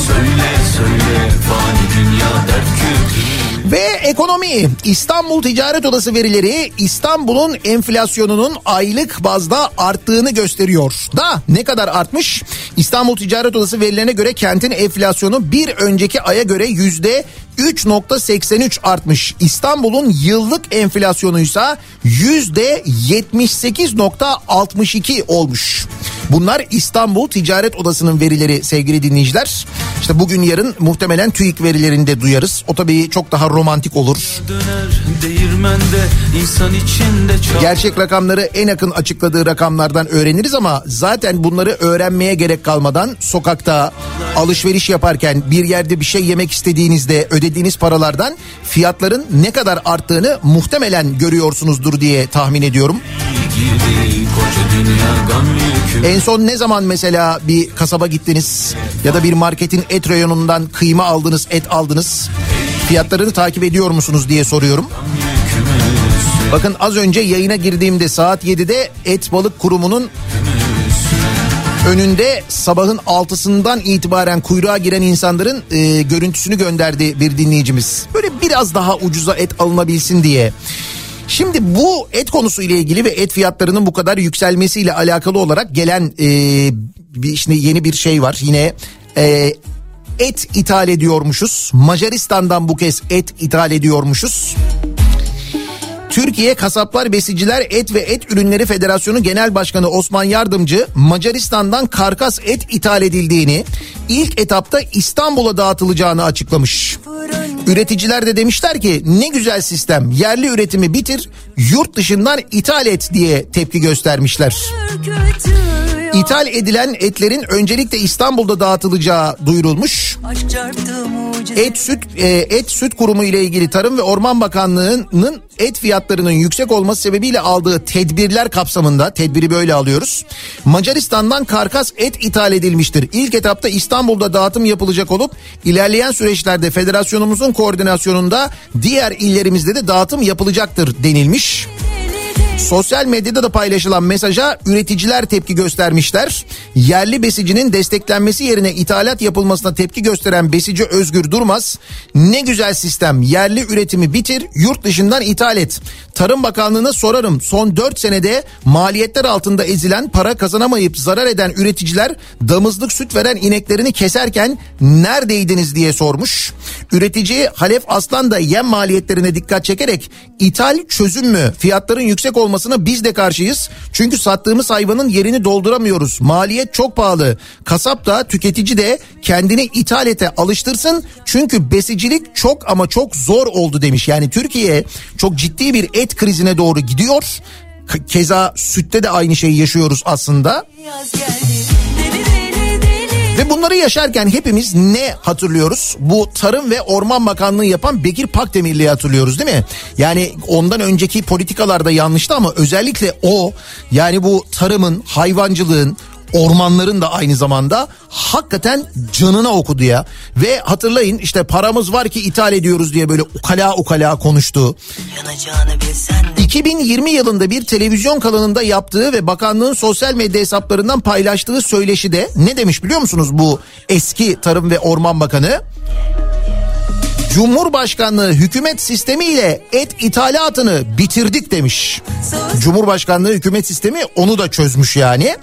Söyle söyle fani dünya dert kütümüz Ve ekonomi İstanbul Ticaret Odası verileri İstanbul'un enflasyonunun aylık bazda arttığını gösteriyor. Da ne kadar artmış? İstanbul Ticaret Odası verilerine göre kentin enflasyonu bir önceki aya göre yüzde 3.83 artmış. İstanbul'un yıllık enflasyonuysa yüzde 78.62 olmuş. Bunlar İstanbul Ticaret Odası'nın verileri sevgili dinleyiciler. İşte bugün yarın muhtemelen TÜİK verilerinde duyarız. O tabii çok daha romantik olur. Gerçek rakamları en yakın açıkladığı rakamlardan öğreniriz ama zaten bunları öğrenmeye gerek kalmadan sokakta alışveriş yaparken bir yerde bir şey yemek istediğinizde ödediğiniz paralardan fiyatların ne kadar arttığını muhtemelen görüyorsunuzdur diye tahmin ediyorum. En son ne zaman mesela bir kasaba gittiniz ya da bir marketin et reyonundan kıyma aldınız, et aldınız? Fiyatlarını takip ediyor musunuz diye soruyorum. Bakın az önce yayına girdiğimde saat 7'de Et Balık Kurumu'nun önünde sabahın 6'sından itibaren kuyruğa giren insanların e, görüntüsünü gönderdi bir dinleyicimiz. Böyle biraz daha ucuza et alınabilsin diye. Şimdi bu et konusu ile ilgili ve et fiyatlarının bu kadar yükselmesiyle alakalı olarak gelen e, bir, şimdi yeni bir şey var. Yine e, et ithal ediyormuşuz. Macaristan'dan bu kez et ithal ediyormuşuz. Türkiye Kasaplar Besiciler Et ve Et Ürünleri Federasyonu Genel Başkanı Osman Yardımcı Macaristan'dan karkas et ithal edildiğini, ilk etapta İstanbul'a dağıtılacağını açıklamış. Üreticiler de demişler ki ne güzel sistem yerli üretimi bitir yurt dışından ithal et diye tepki göstermişler. İthal edilen etlerin öncelikle İstanbul'da dağıtılacağı duyurulmuş. Et süt e, et süt kurumu ile ilgili Tarım ve Orman Bakanlığı'nın et fiyatlarının yüksek olması sebebiyle aldığı tedbirler kapsamında tedbiri böyle alıyoruz. Macaristan'dan karkas et ithal edilmiştir. İlk etapta İstanbul'da dağıtım yapılacak olup ilerleyen süreçlerde federasyonumuzun koordinasyonunda diğer illerimizde de dağıtım yapılacaktır denilmiş. Sosyal medyada da paylaşılan mesaja üreticiler tepki göstermişler. Yerli besicinin desteklenmesi yerine ithalat yapılmasına tepki gösteren besici Özgür Durmaz, ne güzel sistem yerli üretimi bitir yurt dışından ithal et. Tarım Bakanlığı'na sorarım son 4 senede maliyetler altında ezilen para kazanamayıp zarar eden üreticiler damızlık süt veren ineklerini keserken neredeydiniz diye sormuş. Üretici Halef Aslan da yem maliyetlerine dikkat çekerek ithal çözüm mü fiyatların yüksek olmasına biz de karşıyız. Çünkü sattığımız hayvanın yerini dolduramıyoruz. Maliyet çok pahalı. Kasap da tüketici de kendini ithalete alıştırsın. Çünkü besicilik çok ama çok zor oldu demiş. Yani Türkiye çok ciddi bir et krizine doğru gidiyor. Keza sütte de aynı şeyi yaşıyoruz aslında. Ve bunları yaşarken hepimiz ne hatırlıyoruz? Bu Tarım ve Orman Bakanlığı yapan Bekir Pakdemirli'yi hatırlıyoruz değil mi? Yani ondan önceki politikalar da yanlıştı ama özellikle o yani bu tarımın, hayvancılığın, ormanların da aynı zamanda hakikaten canına okudu ya. Ve hatırlayın işte paramız var ki ithal ediyoruz diye böyle ukala ukala konuştu. 2020 yılında bir televizyon kanalında yaptığı ve bakanlığın sosyal medya hesaplarından paylaştığı söyleşide ne demiş biliyor musunuz bu eski Tarım ve Orman Bakanı? Cumhurbaşkanlığı hükümet sistemiyle et ithalatını bitirdik demiş. Cumhurbaşkanlığı hükümet sistemi onu da çözmüş yani.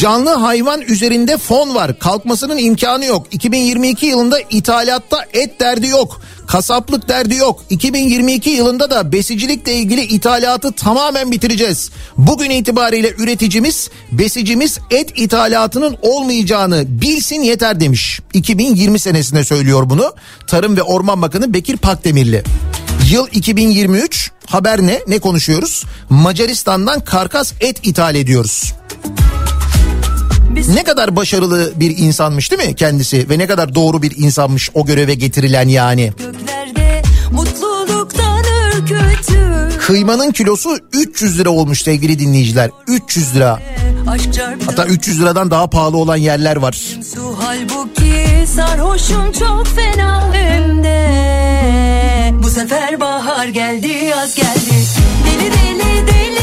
Canlı hayvan üzerinde fon var. Kalkmasının imkanı yok. 2022 yılında ithalatta et derdi yok. Kasaplık derdi yok. 2022 yılında da besicilikle ilgili ithalatı tamamen bitireceğiz. Bugün itibariyle üreticimiz, besicimiz et ithalatının olmayacağını bilsin yeter demiş. 2020 senesinde söylüyor bunu. Tarım ve Orman Bakanı Bekir Pakdemirli. Yıl 2023 haber ne? Ne konuşuyoruz? Macaristan'dan karkas et ithal ediyoruz. Ne kadar başarılı bir insanmış değil mi kendisi ve ne kadar doğru bir insanmış o göreve getirilen yani. Kıymanın kilosu 300 lira olmuş sevgili dinleyiciler. 300 lira. Hatta 300 liradan daha pahalı olan yerler var. su halbuki sarhoşum çok fena hem de Bu sefer bahar geldi yaz geldi deli deli deli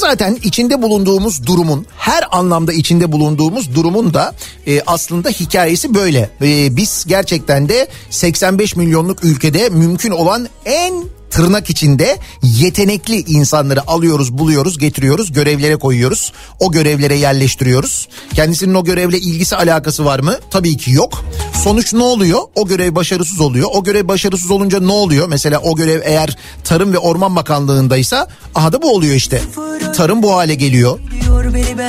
Zaten içinde bulunduğumuz durumun her anlamda içinde bulunduğumuz durumun da e, aslında hikayesi böyle. E, biz gerçekten de 85 milyonluk ülkede mümkün olan en tırnak içinde yetenekli insanları alıyoruz, buluyoruz, getiriyoruz, görevlere koyuyoruz. O görevlere yerleştiriyoruz. Kendisinin o görevle ilgisi alakası var mı? Tabii ki yok. Sonuç ne oluyor? O görev başarısız oluyor. O görev başarısız olunca ne oluyor? Mesela o görev eğer Tarım ve Orman Bakanlığındaysa aha da bu oluyor işte. Tarım bu hale geliyor.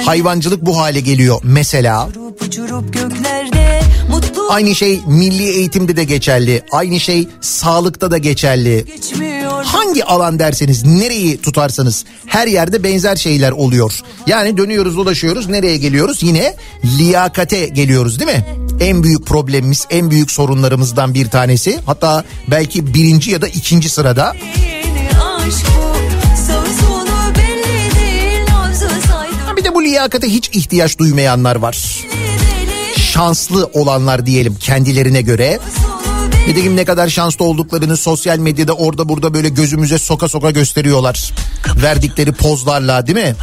Hayvancılık bu hale geliyor mesela. Uçurup göklerde Aynı şey milli eğitimde de geçerli. Aynı şey sağlıkta da geçerli. Hangi alan derseniz nereyi tutarsanız her yerde benzer şeyler oluyor. Yani dönüyoruz dolaşıyoruz nereye geliyoruz? Yine liyakate geliyoruz değil mi? En büyük problemimiz en büyük sorunlarımızdan bir tanesi. Hatta belki birinci ya da ikinci sırada. Bir de bu liyakate hiç ihtiyaç duymayanlar var. Şanslı olanlar diyelim kendilerine göre. Nitekim ne kadar şanslı olduklarını sosyal medyada orada burada böyle gözümüze soka soka gösteriyorlar. Verdikleri pozlarla değil mi?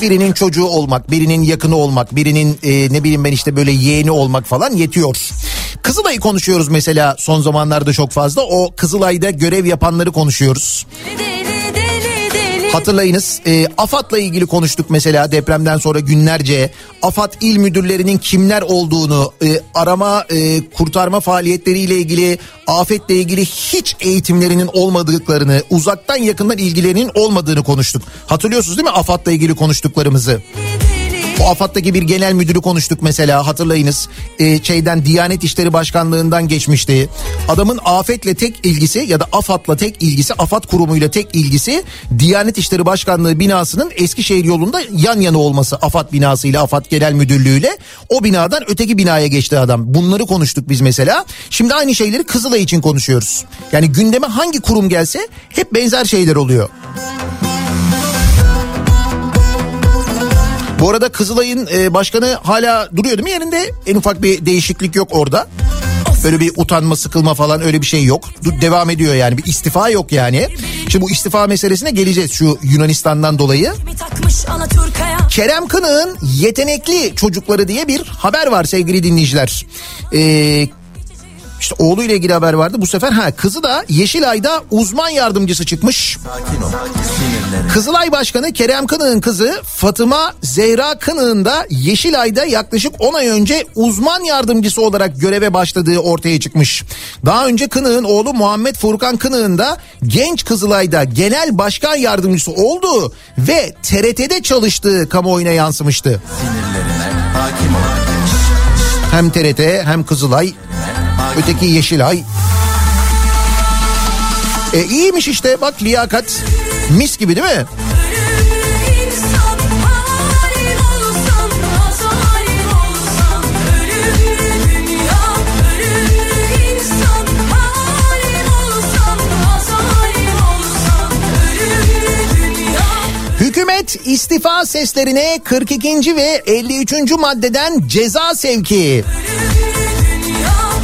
Birinin çocuğu olmak, birinin yakını olmak, birinin e, ne bileyim ben işte böyle yeğeni olmak falan yetiyor. Kızılay'ı konuşuyoruz mesela son zamanlarda çok fazla. O Kızılay'da görev yapanları konuşuyoruz. deli Hatırlayınız e, AFAD'la ilgili konuştuk mesela depremden sonra günlerce. AFAD il müdürlerinin kimler olduğunu, e, arama e, kurtarma faaliyetleriyle ilgili, afetle ilgili hiç eğitimlerinin olmadıklarını, uzaktan yakından ilgilerinin olmadığını konuştuk. Hatırlıyorsunuz değil mi AFAD'la ilgili konuştuklarımızı? deli O AFAD'daki bir genel müdürü konuştuk mesela hatırlayınız. Ee, şeyden Diyanet İşleri Başkanlığından geçmişti. Adamın afetle tek ilgisi ya da AFAD'la tek ilgisi, AFAD kurumuyla tek ilgisi Diyanet İşleri Başkanlığı binasının Eskişehir yolunda yan yana olması. AFAD binasıyla, AFAD Genel Müdürlüğü'yle o binadan öteki binaya geçti adam. Bunları konuştuk biz mesela. Şimdi aynı şeyleri Kızılay için konuşuyoruz. Yani gündeme hangi kurum gelse hep benzer şeyler oluyor. Bu arada Kızılay'ın e, başkanı hala duruyor değil mi yerinde? En ufak bir değişiklik yok orada. Böyle bir utanma sıkılma falan öyle bir şey yok. Devam ediyor yani bir istifa yok yani. Şimdi bu istifa meselesine geleceğiz şu Yunanistan'dan dolayı. Kerem Kınık'ın yetenekli çocukları diye bir haber var sevgili dinleyiciler. Ee, işte oğluyla ilgili haber vardı. Bu sefer ha kızı da Yeşilay'da uzman yardımcısı çıkmış. Kızılay Başkanı Kerem Kınık'ın kızı Fatıma Zehra Kınık'ın da Yeşilay'da yaklaşık 10 ay önce uzman yardımcısı olarak göreve başladığı ortaya çıkmış. Daha önce Kınık'ın oğlu Muhammed Furkan Kınık'ın da Genç Kızılay'da genel başkan yardımcısı olduğu ve TRT'de çalıştığı kamuoyuna yansımıştı. Hem TRT hem Kızılay öteki Yeşilay. E iyiymiş işte bak liyakat mis gibi değil mi? Hükümet istifa seslerine 42. ve 53. maddeden ceza sevki.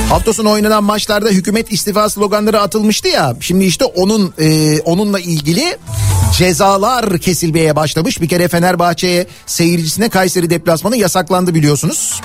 Hafta sonu oynanan maçlarda hükümet istifa sloganları atılmıştı ya. Şimdi işte onun e, onunla ilgili cezalar kesilmeye başlamış. Bir kere Fenerbahçe'ye seyircisine Kayseri deplasmanı yasaklandı biliyorsunuz.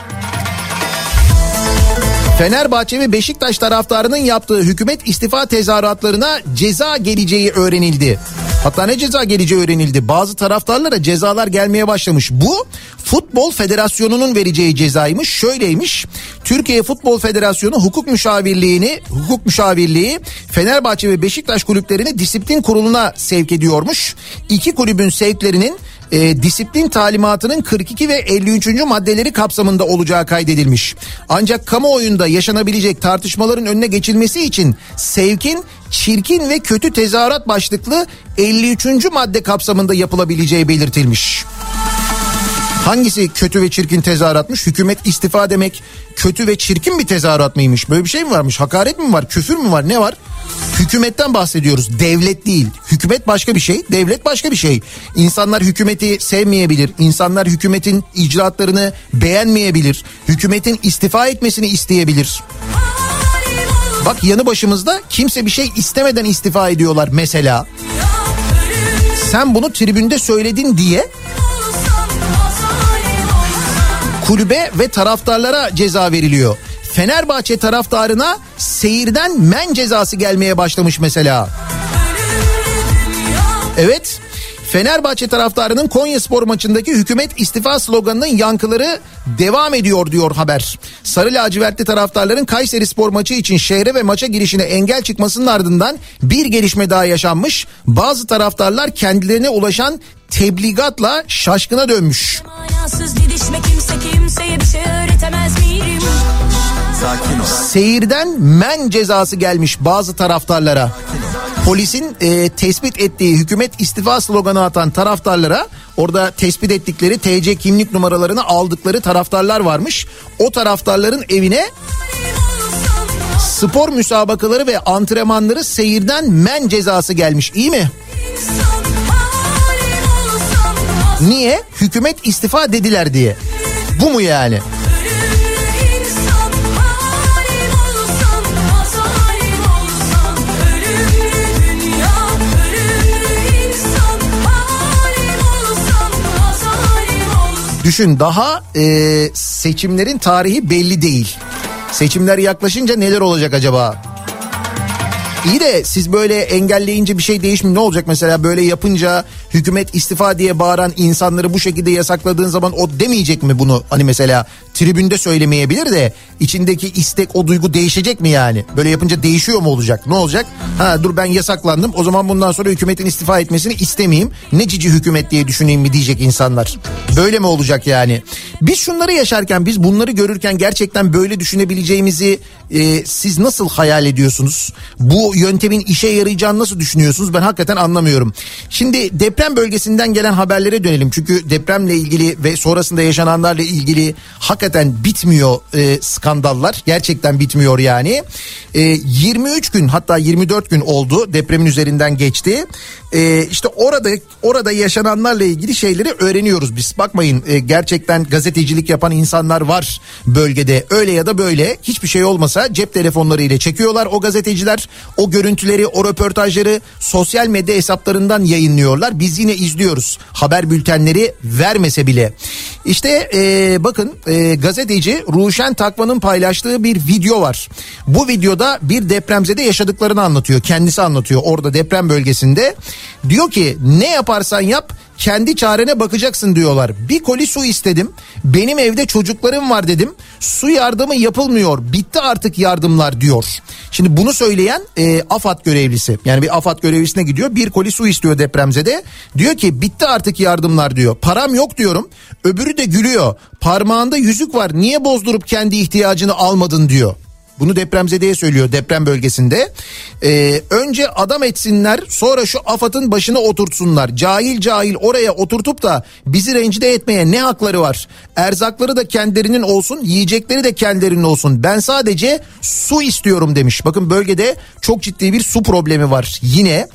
Fenerbahçe ve Beşiktaş taraftarının yaptığı hükümet istifa tezahüratlarına ceza geleceği öğrenildi. Hatta ne ceza geleceği öğrenildi. Bazı taraftarlara cezalar gelmeye başlamış. Bu Futbol Federasyonu'nun vereceği cezaymış. Şöyleymiş. Türkiye Futbol Federasyonu hukuk müşavirliğini, hukuk müşavirliği Fenerbahçe ve Beşiktaş kulüplerini disiplin kuruluna sevk ediyormuş. İki kulübün sevklerinin e, disiplin talimatının 42 ve 53. maddeleri kapsamında olacağı kaydedilmiş. Ancak kamuoyunda yaşanabilecek tartışmaların önüne geçilmesi için sevkin çirkin ve kötü tezahürat başlıklı 53. madde kapsamında yapılabileceği belirtilmiş. Hangisi kötü ve çirkin tezahüratmış? Hükümet istifa demek kötü ve çirkin bir tezahürat mıymış? Böyle bir şey mi varmış? Hakaret mi var? Küfür mü var? Ne var? Hükümetten bahsediyoruz. Devlet değil. Hükümet başka bir şey, devlet başka bir şey. İnsanlar hükümeti sevmeyebilir. İnsanlar hükümetin icraatlarını beğenmeyebilir. Hükümetin istifa etmesini isteyebilir. Bak yanı başımızda kimse bir şey istemeden istifa ediyorlar mesela. Sen bunu tribünde söyledin diye kulübe ve taraftarlara ceza veriliyor. Fenerbahçe taraftarına seyirden men cezası gelmeye başlamış mesela. Evet. Fenerbahçe taraftarının Konya Spor maçındaki hükümet istifa sloganının yankıları devam ediyor diyor haber. Sarı lacivertli taraftarların Kayseri Spor maçı için şehre ve maça girişine engel çıkmasının ardından bir gelişme daha yaşanmış. Bazı taraftarlar kendilerine ulaşan tebligatla şaşkına dönmüş. Manasız didişme kimse kimseye bir şey. Seyirden men cezası gelmiş bazı taraftarlara. Polisin e, tespit ettiği hükümet istifa sloganı atan taraftarlara orada tespit ettikleri TC kimlik numaralarını aldıkları taraftarlar varmış. O taraftarların evine spor müsabakaları ve antrenmanları seyirden men cezası gelmiş. İyi mi? Niye? Hükümet istifa dediler diye. Bu mu yani? Düşün daha e, seçimlerin tarihi belli değil. Seçimler yaklaşınca neler olacak acaba? İyi de siz böyle engelleyince bir şey değişmiyor. Ne olacak mesela böyle yapınca hükümet istifa diye bağıran insanları bu şekilde yasakladığın zaman o demeyecek mi bunu? Hani mesela tribünde söylemeyebilir de içindeki istek o duygu değişecek mi yani? Böyle yapınca değişiyor mu olacak? Ne olacak? Ha dur ben yasaklandım o zaman bundan sonra hükümetin istifa etmesini istemeyeyim. Ne cici hükümet diye düşüneyim mi diyecek insanlar. Böyle mi olacak yani? Biz şunları yaşarken biz bunları görürken gerçekten böyle düşünebileceğimizi e, siz nasıl hayal ediyorsunuz? Bu yöntemin işe yarayacağını nasıl düşünüyorsunuz? Ben hakikaten anlamıyorum. Şimdi deprem bölgesinden gelen haberlere dönelim. Çünkü depremle ilgili ve sonrasında yaşananlarla ilgili hakikaten bitmiyor e, skandallar. Gerçekten bitmiyor yani. E, 23 gün hatta 24 gün oldu depremin üzerinden geçti. E, işte orada orada yaşananlarla ilgili şeyleri öğreniyoruz biz. Bakmayın e, gerçekten gazetecilik yapan insanlar var bölgede. Öyle ya da böyle hiçbir şey olmasa cep telefonları ile çekiyorlar o gazeteciler. O görüntüleri, o röportajları sosyal medya hesaplarından yayınlıyorlar. Biz yine izliyoruz. Haber bültenleri vermese bile. İşte e, bakın e, gazeteci Ruşen Takvan'ın paylaştığı bir video var. Bu videoda bir depremzede yaşadıklarını anlatıyor. Kendisi anlatıyor orada deprem bölgesinde. Diyor ki ne yaparsan yap kendi çarene bakacaksın diyorlar. Bir koli su istedim. Benim evde çocuklarım var dedim. Su yardımı yapılmıyor. Bitti artık yardımlar diyor. Şimdi bunu söyleyen e, AFAD görevlisi. Yani bir AFAD görevlisine gidiyor. Bir koli su istiyor depremzede. Diyor ki bitti artık yardımlar diyor. Param yok diyorum. Öbürü de gülüyor. Parmağında yüzük var. Niye bozdurup kendi ihtiyacını almadın diyor. Bunu depremzedeye söylüyor deprem bölgesinde. Ee, önce adam etsinler sonra şu AFAD'ın başına oturtsunlar. Cahil cahil oraya oturtup da bizi rencide etmeye ne hakları var? Erzakları da kendilerinin olsun yiyecekleri de kendilerinin olsun. Ben sadece su istiyorum demiş. Bakın bölgede çok ciddi bir su problemi var yine.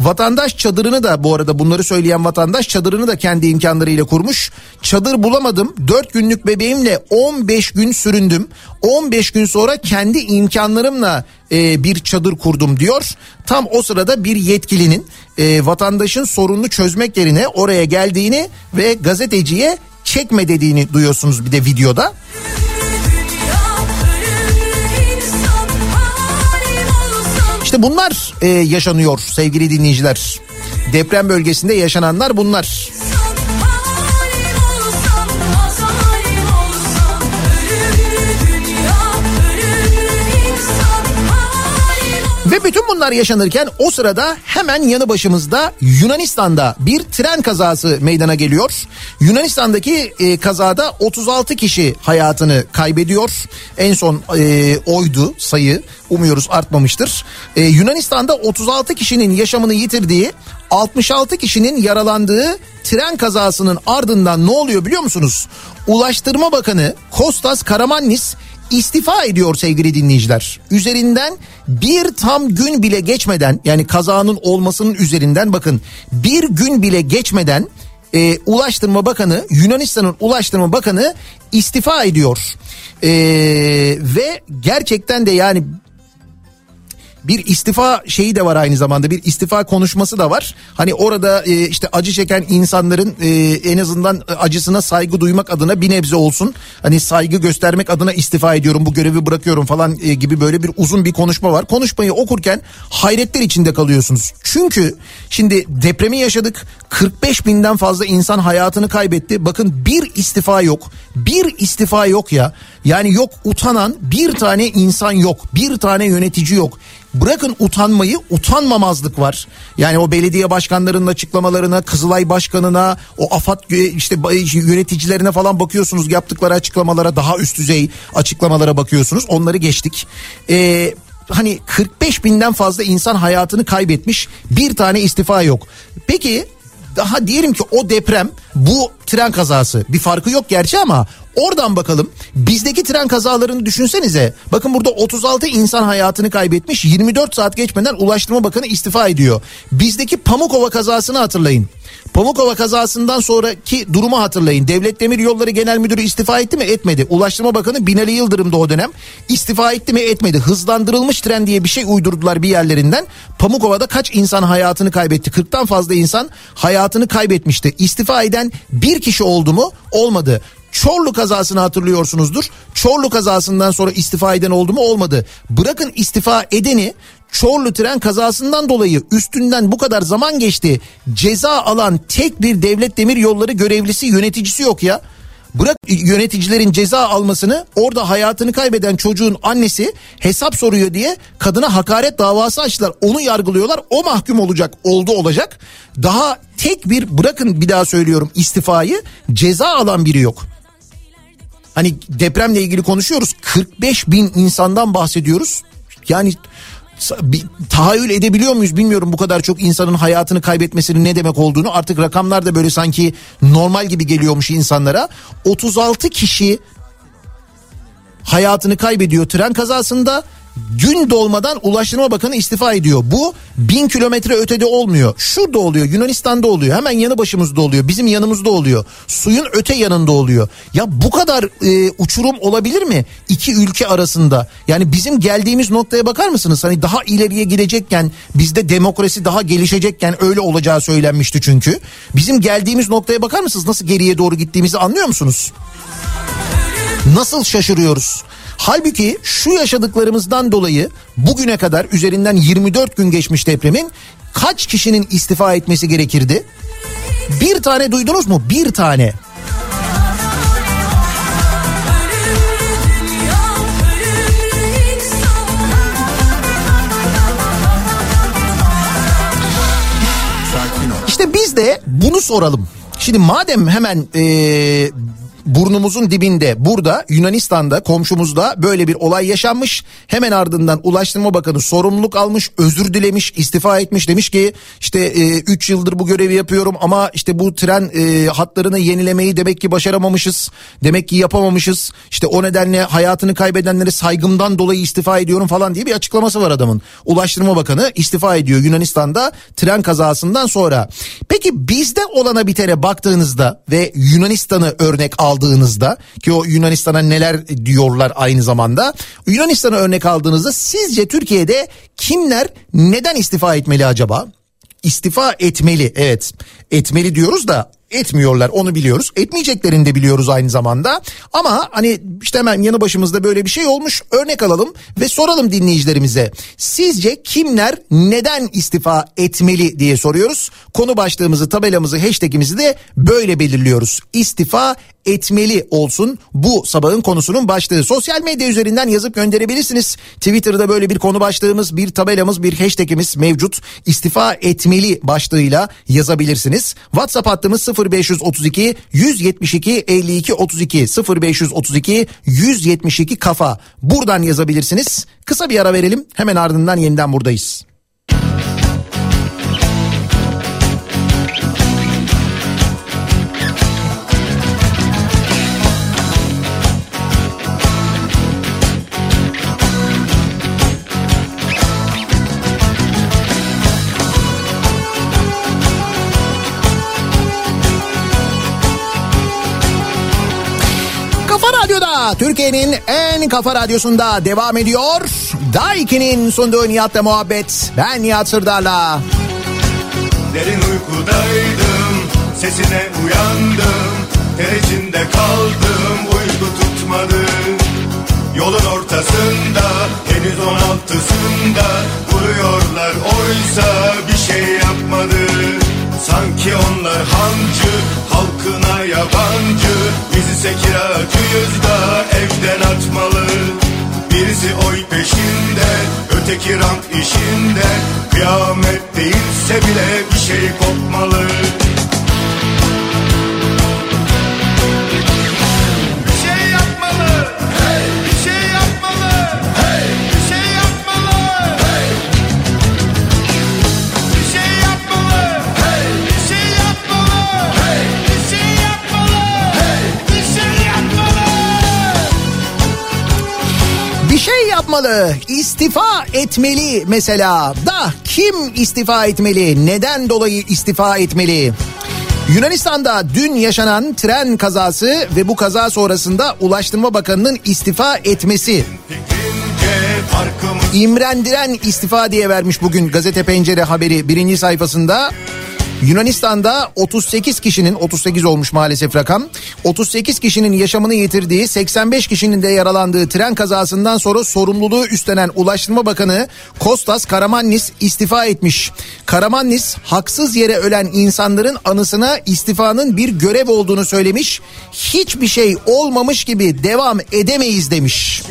Vatandaş çadırını da bu arada bunları söyleyen vatandaş çadırını da kendi imkanlarıyla kurmuş. Çadır bulamadım 4 günlük bebeğimle 15 gün süründüm. 15 gün sonra kendi imkanlarımla e, bir çadır kurdum diyor. Tam o sırada bir yetkilinin e, vatandaşın sorununu çözmek yerine oraya geldiğini ve gazeteciye çekme dediğini duyuyorsunuz bir de videoda. İşte bunlar e, yaşanıyor sevgili dinleyiciler. Deprem bölgesinde yaşananlar bunlar. Bunlar yaşanırken o sırada hemen yanı başımızda Yunanistan'da bir tren kazası meydana geliyor. Yunanistan'daki e, kazada 36 kişi hayatını kaybediyor. En son e, oydu sayı umuyoruz artmamıştır. E, Yunanistan'da 36 kişinin yaşamını yitirdiği 66 kişinin yaralandığı tren kazasının ardından ne oluyor biliyor musunuz? Ulaştırma Bakanı Kostas Karamanlis istifa ediyor sevgili dinleyiciler. Üzerinden bir tam gün bile geçmeden yani kazanın olmasının üzerinden bakın bir gün bile geçmeden e, Ulaştırma Bakanı Yunanistan'ın Ulaştırma Bakanı istifa ediyor. E, ve gerçekten de yani bir istifa şeyi de var aynı zamanda bir istifa konuşması da var. Hani orada e, işte acı çeken insanların e, en azından acısına saygı duymak adına bir nebze olsun. Hani saygı göstermek adına istifa ediyorum bu görevi bırakıyorum falan e, gibi böyle bir uzun bir konuşma var. Konuşmayı okurken hayretler içinde kalıyorsunuz. Çünkü şimdi depremi yaşadık 45 binden fazla insan hayatını kaybetti. Bakın bir istifa yok bir istifa yok ya. Yani yok utanan bir tane insan yok bir tane yönetici yok. Bırakın utanmayı utanmamazlık var. Yani o belediye başkanlarının açıklamalarına, Kızılay Başkanı'na, o AFAD işte yöneticilerine falan bakıyorsunuz yaptıkları açıklamalara daha üst düzey açıklamalara bakıyorsunuz. Onları geçtik. Ee, hani 45 binden fazla insan hayatını kaybetmiş bir tane istifa yok. Peki daha diyelim ki o deprem bu tren kazası bir farkı yok gerçi ama oradan bakalım bizdeki tren kazalarını düşünsenize bakın burada 36 insan hayatını kaybetmiş 24 saat geçmeden Ulaştırma Bakanı istifa ediyor. Bizdeki Pamukova kazasını hatırlayın. Pamukova kazasından sonraki durumu hatırlayın. Devlet Demir Yolları Genel Müdürü istifa etti mi? Etmedi. Ulaştırma Bakanı Binali Yıldırım da o dönem istifa etti mi? Etmedi. Hızlandırılmış tren diye bir şey uydurdular bir yerlerinden. Pamukova'da kaç insan hayatını kaybetti? 40'tan fazla insan hayatını kaybetmişti. İstifa eden bir kişi oldu mu? Olmadı. Çorlu kazasını hatırlıyorsunuzdur. Çorlu kazasından sonra istifa eden oldu mu olmadı. Bırakın istifa edeni Çorlu tren kazasından dolayı üstünden bu kadar zaman geçti. Ceza alan tek bir devlet demir yolları görevlisi yöneticisi yok ya. Bırak yöneticilerin ceza almasını orada hayatını kaybeden çocuğun annesi hesap soruyor diye kadına hakaret davası açtılar. Onu yargılıyorlar o mahkum olacak oldu olacak. Daha tek bir bırakın bir daha söylüyorum istifayı ceza alan biri yok. Hani depremle ilgili konuşuyoruz 45 bin insandan bahsediyoruz. Yani bir, tahayyül edebiliyor muyuz bilmiyorum bu kadar çok insanın hayatını kaybetmesinin ne demek olduğunu. Artık rakamlar da böyle sanki normal gibi geliyormuş insanlara. 36 kişi hayatını kaybediyor tren kazasında. Gün dolmadan Ulaştırma Bakanı istifa ediyor. Bu bin kilometre ötede olmuyor. Şurada oluyor Yunanistan'da oluyor. Hemen yanı başımızda oluyor. Bizim yanımızda oluyor. Suyun öte yanında oluyor. Ya bu kadar e, uçurum olabilir mi? İki ülke arasında. Yani bizim geldiğimiz noktaya bakar mısınız? Hani daha ileriye gidecekken bizde demokrasi daha gelişecekken öyle olacağı söylenmişti çünkü. Bizim geldiğimiz noktaya bakar mısınız? Nasıl geriye doğru gittiğimizi anlıyor musunuz? Nasıl şaşırıyoruz? Halbuki şu yaşadıklarımızdan dolayı bugüne kadar üzerinden 24 gün geçmiş depremin kaç kişinin istifa etmesi gerekirdi? Bir tane duydunuz mu? Bir tane. İşte biz de bunu soralım. Şimdi madem hemen ee, burnumuzun dibinde burada Yunanistan'da komşumuzda böyle bir olay yaşanmış. Hemen ardından Ulaştırma Bakanı sorumluluk almış, özür dilemiş, istifa etmiş. Demiş ki işte 3 e, yıldır bu görevi yapıyorum ama işte bu tren e, hatlarını yenilemeyi demek ki başaramamışız. Demek ki yapamamışız. İşte o nedenle hayatını kaybedenlere saygımdan dolayı istifa ediyorum falan diye bir açıklaması var adamın. Ulaştırma Bakanı istifa ediyor Yunanistan'da tren kazasından sonra. Peki bizde olana bitene baktığınızda ve Yunanistan'ı örnek al aldığınızda ki o Yunanistan'a neler diyorlar aynı zamanda. Yunanistan'a örnek aldığınızda sizce Türkiye'de kimler neden istifa etmeli acaba? İstifa etmeli evet etmeli diyoruz da etmiyorlar onu biliyoruz. Etmeyeceklerini de biliyoruz aynı zamanda. Ama hani işte hemen yanı başımızda böyle bir şey olmuş. Örnek alalım ve soralım dinleyicilerimize. Sizce kimler neden istifa etmeli diye soruyoruz. Konu başlığımızı, tabelamızı, hashtagimizi de böyle belirliyoruz. İstifa etmeli olsun bu sabahın konusunun başlığı. Sosyal medya üzerinden yazıp gönderebilirsiniz. Twitter'da böyle bir konu başlığımız, bir tabelamız, bir hashtagimiz mevcut. İstifa etmeli başlığıyla yazabilirsiniz. WhatsApp hattımız 0532 172 52 32 0532 172 kafa. Buradan yazabilirsiniz. Kısa bir ara verelim. Hemen ardından yeniden buradayız. Türkiye'nin en kafa radyosunda devam ediyor. Daiki'nin sunduğu Nihat'la muhabbet. Ben Nihat Sırdar'la. Derin uykudaydım, sesine uyandım. Ter içinde kaldım, uyku tutmadı. Yolun ortasında, henüz on altısında Vuruyorlar oysa bir şey yapmadı Sanki onlar hancı, halkına yabancı. Biz ise kiracıyız da evden atmalı. Birisi oy peşinde, öteki rant işinde. Kıyamet değilse bile yapmalı? İstifa etmeli mesela. Da kim istifa etmeli? Neden dolayı istifa etmeli? Yunanistan'da dün yaşanan tren kazası ve bu kaza sonrasında Ulaştırma Bakanı'nın istifa etmesi. İmrendiren istifa diye vermiş bugün gazete pencere haberi birinci sayfasında. Yunanistan'da 38 kişinin 38 olmuş maalesef rakam. 38 kişinin yaşamını yitirdiği 85 kişinin de yaralandığı tren kazasından sonra sorumluluğu üstlenen Ulaştırma Bakanı Kostas Karamanlis istifa etmiş. Karamanlis haksız yere ölen insanların anısına istifanın bir görev olduğunu söylemiş. Hiçbir şey olmamış gibi devam edemeyiz demiş.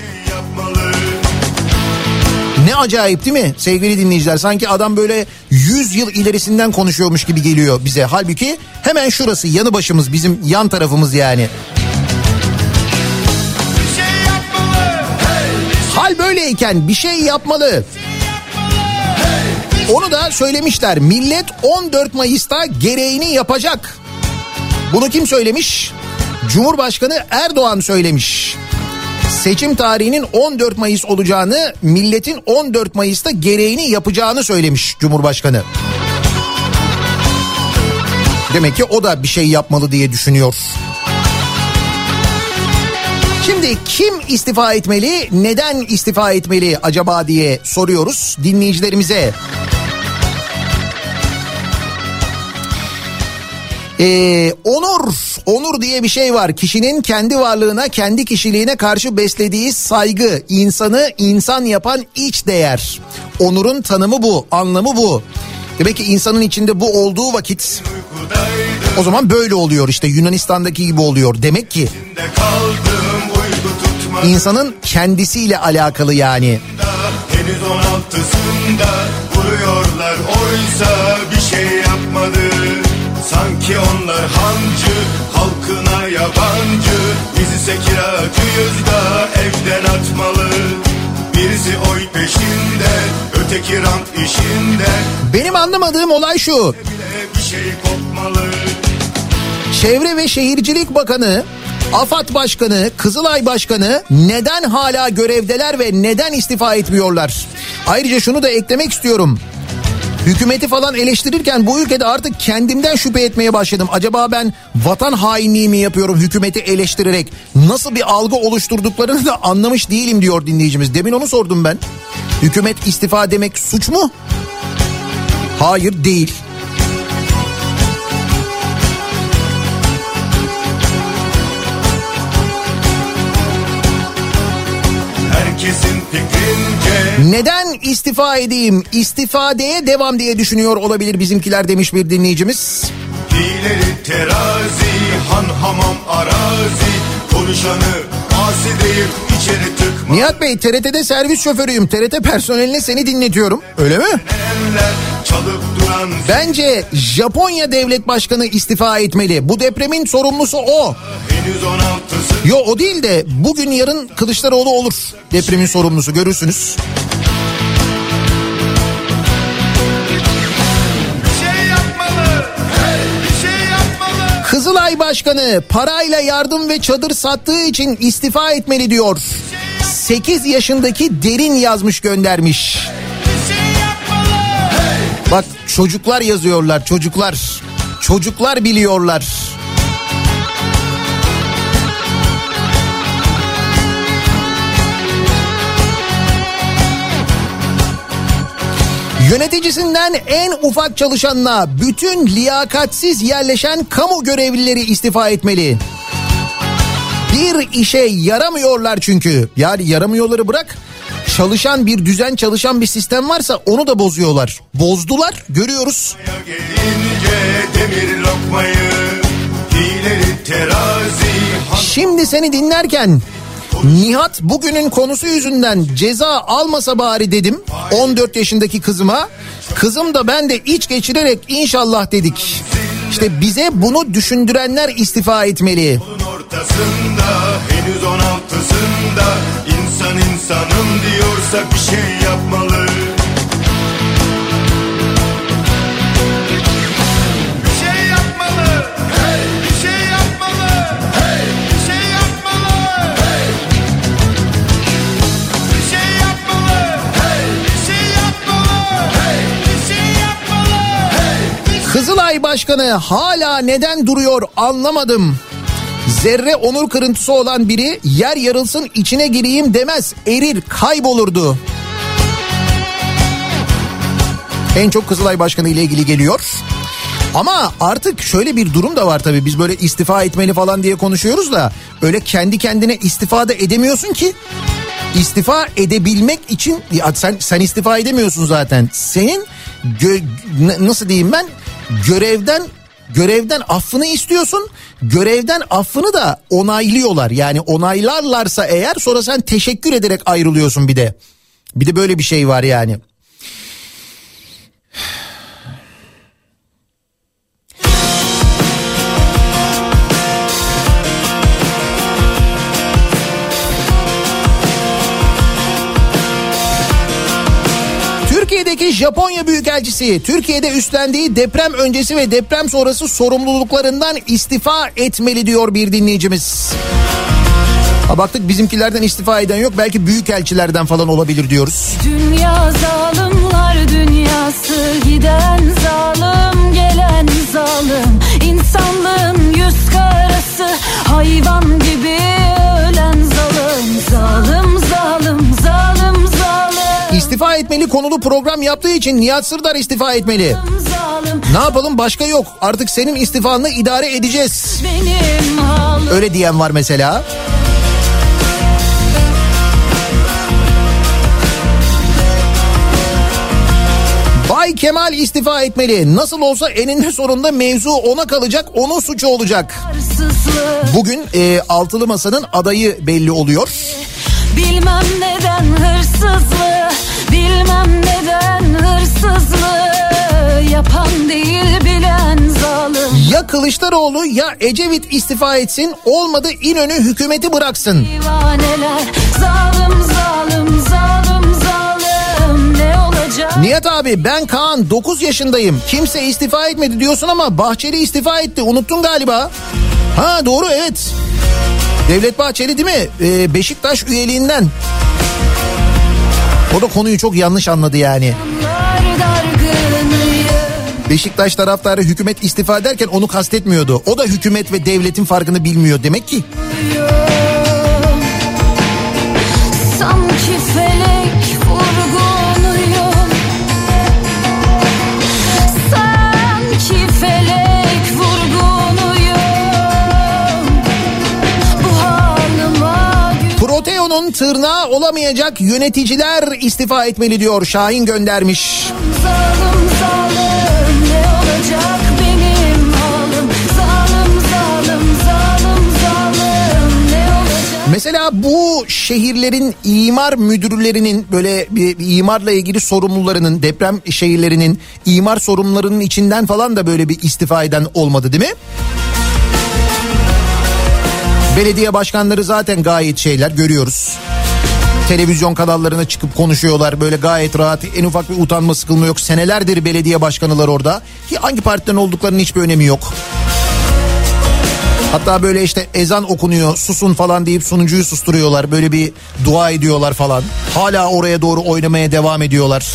Ne acayip değil mi sevgili dinleyiciler? Sanki adam böyle 100 yıl ilerisinden konuşuyormuş gibi geliyor bize. Halbuki hemen şurası yanı başımız bizim yan tarafımız yani. Hal böyleyken bir şey yapmalı. Onu da söylemişler. Millet 14 Mayıs'ta gereğini yapacak. Bunu kim söylemiş? Cumhurbaşkanı Erdoğan söylemiş. Seçim tarihinin 14 Mayıs olacağını, milletin 14 Mayıs'ta gereğini yapacağını söylemiş Cumhurbaşkanı. Demek ki o da bir şey yapmalı diye düşünüyor. Şimdi kim istifa etmeli, neden istifa etmeli acaba diye soruyoruz dinleyicilerimize. Ee, onur, onur diye bir şey var. Kişinin kendi varlığına, kendi kişiliğine karşı beslediği saygı, insanı insan yapan iç değer. Onurun tanımı bu, anlamı bu. Demek ki insanın içinde bu olduğu vakit o zaman böyle oluyor işte Yunanistan'daki gibi oluyor. Demek ki insanın kendisiyle alakalı yani. Henüz 16'sında vuruyorlar oysa bir şey yapmadı. Sanki onlar hancı halkına yabancı Biz ise kiracıyız da evden atmalı Birisi oy peşinde öteki rant işinde Benim anlamadığım olay şu. Bir şey kopmalı Çevre ve Şehircilik Bakanı, AFAD Başkanı, Kızılay Başkanı neden hala görevdeler ve neden istifa etmiyorlar? Ayrıca şunu da eklemek istiyorum. Hükümeti falan eleştirirken bu ülkede artık kendimden şüphe etmeye başladım. Acaba ben vatan hainliği mi yapıyorum hükümeti eleştirerek? Nasıl bir algı oluşturduklarını da anlamış değilim diyor dinleyicimiz. Demin onu sordum ben. Hükümet istifa demek suç mu? Hayır değil. Neden istifa edeyim? İstifadeye devam diye düşünüyor olabilir bizimkiler demiş bir dinleyicimiz. Hileli terazi han hamam arazi Konuşanı Nihat Bey TRT'de servis şoförüyüm. TRT personeline seni dinletiyorum. Öyle mi? Bence Japonya devlet başkanı istifa etmeli. Bu depremin sorumlusu o. henüz 16'sı Yo o değil de bugün yarın Kılıçdaroğlu olur depremin sorumlusu görürsünüz. Kızılay Başkanı parayla yardım ve çadır sattığı için istifa etmeli diyor. 8 yaşındaki derin yazmış göndermiş. Bak çocuklar yazıyorlar çocuklar. Çocuklar biliyorlar. Yöneticisinden en ufak çalışanına bütün liyakatsiz yerleşen kamu görevlileri istifa etmeli. Bir işe yaramıyorlar çünkü. Yani yaramıyorları bırak. Çalışan bir düzen çalışan bir sistem varsa onu da bozuyorlar. Bozdular görüyoruz. Şimdi seni dinlerken Nihat bugünün konusu yüzünden ceza almasa bari dedim 14 yaşındaki kızıma. Kızım da ben de iç geçirerek inşallah dedik. İşte bize bunu düşündürenler istifa etmeli. henüz 16'sında insan insanım diyorsa bir şey yapmalı Kızılay Başkanı hala neden duruyor anlamadım. Zerre onur kırıntısı olan biri yer yarılsın içine gireyim demez. Erir kaybolurdu. En çok Kızılay Başkanı ile ilgili geliyor. Ama artık şöyle bir durum da var tabii. Biz böyle istifa etmeli falan diye konuşuyoruz da öyle kendi kendine istifa da edemiyorsun ki. İstifa edebilmek için sen sen istifa edemiyorsun zaten. Senin gö- nasıl diyeyim ben görevden görevden affını istiyorsun. Görevden affını da onaylıyorlar. Yani onaylarlarsa eğer sonra sen teşekkür ederek ayrılıyorsun bir de. Bir de böyle bir şey var yani. Japonya Büyükelçisi Türkiye'de üstlendiği deprem öncesi ve deprem sonrası sorumluluklarından istifa etmeli diyor bir dinleyicimiz. Ha baktık bizimkilerden istifa eden yok belki büyükelçilerden falan olabilir diyoruz. Dünya zalimler dünyası giden zalim gelen zalim insanlığın yüz karası hayvan gibi ölen zalim zalim zalim İstifa etmeli konulu program yaptığı için Nihat Sırdar istifa etmeli. Ne yapalım başka yok artık senin istifanı idare edeceğiz. Öyle diyen var mesela. Bay Kemal istifa etmeli. Nasıl olsa eninde sonunda mevzu ona kalacak, onun suçu olacak. Bugün e, altılı masanın adayı belli oluyor. Bilmem neden hırsızlığı bilmem neden hırsızlığı yapan değil bilen zalim Ya Kılıçdaroğlu ya Ecevit istifa etsin, olmadı İnönü hükümeti bıraksın. Divaneler zalim zalim zalim zalim ne olacak? Nihat abi ben Kaan 9 yaşındayım. Kimse istifa etmedi diyorsun ama Bahçeli istifa etti. Unuttun galiba. Ha doğru evet. Devlet Bahçeli değil mi? Ee, Beşiktaş üyeliğinden. O da konuyu çok yanlış anladı yani. Beşiktaş taraftarı hükümet istifa ederken onu kastetmiyordu. O da hükümet ve devletin farkını bilmiyor demek ki. sanki felek olamayacak yöneticiler istifa etmeli diyor Şahin göndermiş. zalim zalim ne olacak benim halim zalim zalim zalim zalim ne olacak Mesela bu şehirlerin imar müdürlerinin böyle bir bir imarla ilgili sorumlularının deprem şehirlerinin imar sorumlularının içinden falan da böyle bir istifa eden olmadı değil mi? Belediye başkanları zaten gayet şeyler görüyoruz. Televizyon kanallarına çıkıp konuşuyorlar böyle gayet rahat en ufak bir utanma sıkılma yok. Senelerdir belediye başkanılar orada. Ki hangi partiden olduklarının hiçbir önemi yok. Hatta böyle işte ezan okunuyor susun falan deyip sunucuyu susturuyorlar. Böyle bir dua ediyorlar falan. Hala oraya doğru oynamaya devam ediyorlar.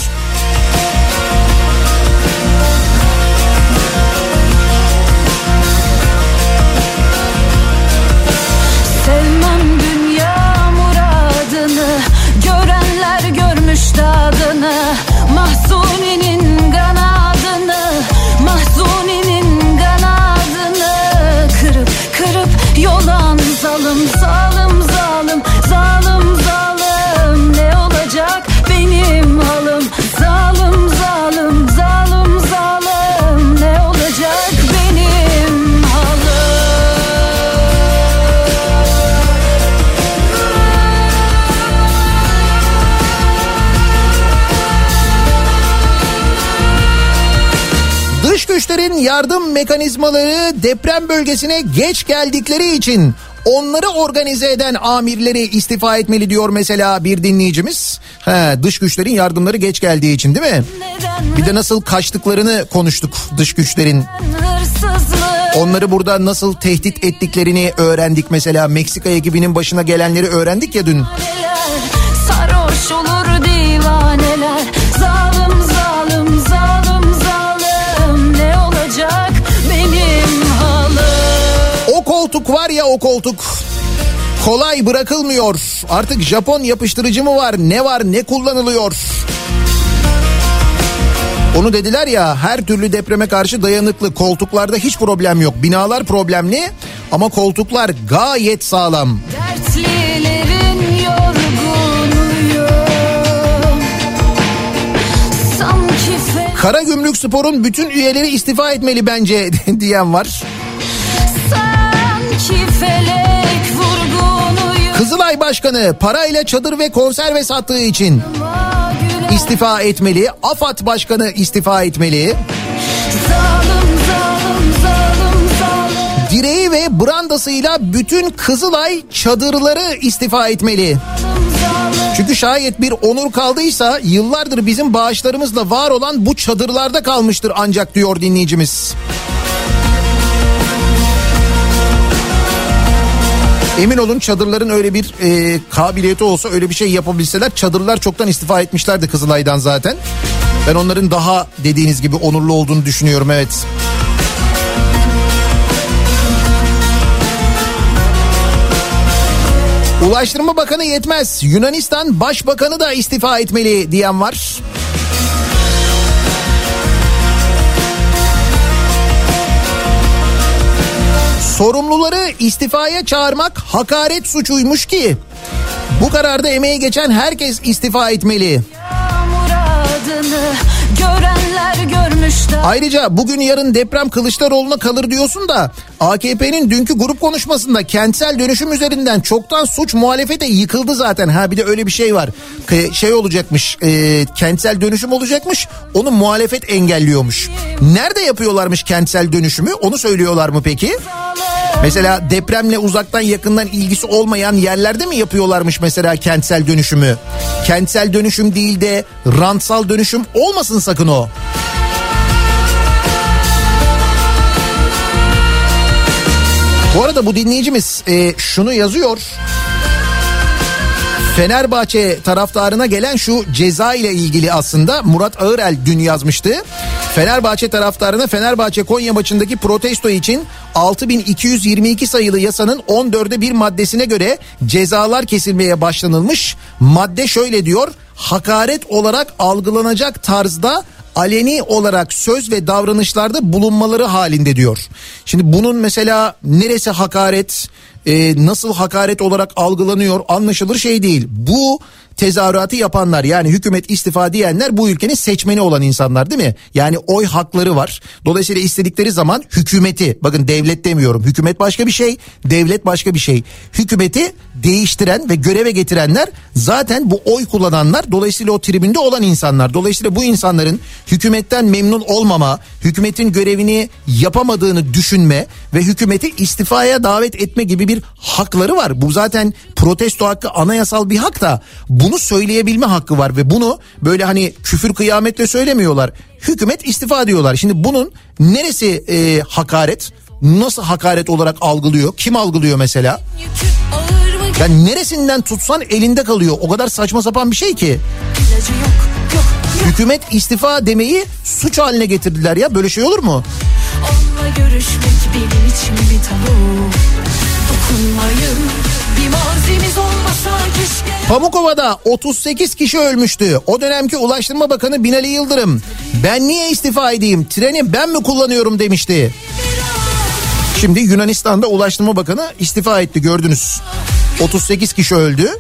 Yardım mekanizmaları deprem bölgesine geç geldikleri için onları organize eden amirleri istifa etmeli diyor mesela bir dinleyicimiz. He, dış güçlerin yardımları geç geldiği için değil mi? Bir de nasıl kaçtıklarını konuştuk dış güçlerin. Onları burada nasıl tehdit ettiklerini öğrendik mesela. Meksika ekibinin başına gelenleri öğrendik ya dün. sarhoş olur divaneler zalim zalim zalim koltuk var ya o koltuk. Kolay bırakılmıyor. Artık Japon yapıştırıcı mı var? Ne var? Ne kullanılıyor? Onu dediler ya her türlü depreme karşı dayanıklı koltuklarda hiç problem yok. Binalar problemli ama koltuklar gayet sağlam. Dertlilerin yorgunuyum Sanki fe- Karagümrük Spor'un bütün üyeleri istifa etmeli bence <laughs> diyen var. Kızılay Başkanı parayla çadır ve konserve sattığı için istifa etmeli. AFAD Başkanı istifa etmeli. Zalim zalim zalim zalim Direği ve brandasıyla bütün Kızılay çadırları istifa etmeli. Çünkü şayet bir onur kaldıysa yıllardır bizim bağışlarımızla var olan bu çadırlarda kalmıştır ancak diyor dinleyicimiz. Emin olun çadırların öyle bir e, kabiliyeti olsa öyle bir şey yapabilseler çadırlar çoktan istifa etmişlerdi Kızılay'dan zaten. Ben onların daha dediğiniz gibi onurlu olduğunu düşünüyorum evet. Ulaştırma Bakanı yetmez. Yunanistan Başbakanı da istifa etmeli diyen var. Sorumluları istifaya çağırmak hakaret suçuymuş ki bu kararda emeği geçen herkes istifa etmeli. muradını görenler görmüşler Ayrıca bugün yarın deprem Kılıçdaroğlu'na kalır diyorsun da AKP'nin dünkü grup konuşmasında kentsel dönüşüm üzerinden çoktan suç muhalefete yıkıldı zaten. Ha bir de öyle bir şey var. Şey olacakmış e, kentsel dönüşüm olacakmış onu muhalefet engelliyormuş. Nerede yapıyorlarmış kentsel dönüşümü onu söylüyorlar mı peki? Mesela depremle uzaktan yakından ilgisi olmayan yerlerde mi yapıyorlarmış mesela kentsel dönüşümü? Kentsel dönüşüm değil de rantsal dönüşüm olmasın sakın o. Bu arada bu dinleyicimiz e, şunu yazıyor. Fenerbahçe taraftarına gelen şu ceza ile ilgili aslında Murat Ağırel dün yazmıştı. Fenerbahçe taraftarına Fenerbahçe Konya maçındaki protesto için 6222 sayılı yasanın 14'e bir maddesine göre cezalar kesilmeye başlanılmış. Madde şöyle diyor. Hakaret olarak algılanacak tarzda aleni olarak söz ve davranışlarda bulunmaları halinde diyor. Şimdi bunun mesela neresi hakaret, e, nasıl hakaret olarak algılanıyor anlaşılır şey değil. Bu tezahüratı yapanlar yani hükümet istifa diyenler bu ülkenin seçmeni olan insanlar değil mi? Yani oy hakları var. Dolayısıyla istedikleri zaman hükümeti bakın devlet demiyorum. Hükümet başka bir şey, devlet başka bir şey. Hükümeti değiştiren ve göreve getirenler zaten bu oy kullananlar dolayısıyla o tribünde olan insanlar. Dolayısıyla bu insanların hükümetten memnun olmama, hükümetin görevini yapamadığını düşünme ve hükümeti istifaya davet etme gibi bir hakları var. Bu zaten protesto hakkı anayasal bir hak da bunu söyleyebilme hakkı var ve bunu böyle hani küfür kıyametle söylemiyorlar. Hükümet istifa diyorlar. Şimdi bunun neresi e, hakaret? Nasıl hakaret olarak algılıyor? Kim algılıyor mesela? Yani neresinden tutsan elinde kalıyor. O kadar saçma sapan bir şey ki. Hükümet istifa demeyi suç haline getirdiler ya. Böyle şey olur mu? Onunla görüşmek benim için bir tabu Pamukova'da 38 kişi ölmüştü. O dönemki Ulaştırma Bakanı Binali Yıldırım ben niye istifa edeyim treni ben mi kullanıyorum demişti. Şimdi Yunanistan'da Ulaştırma Bakanı istifa etti gördünüz. 38 kişi öldü.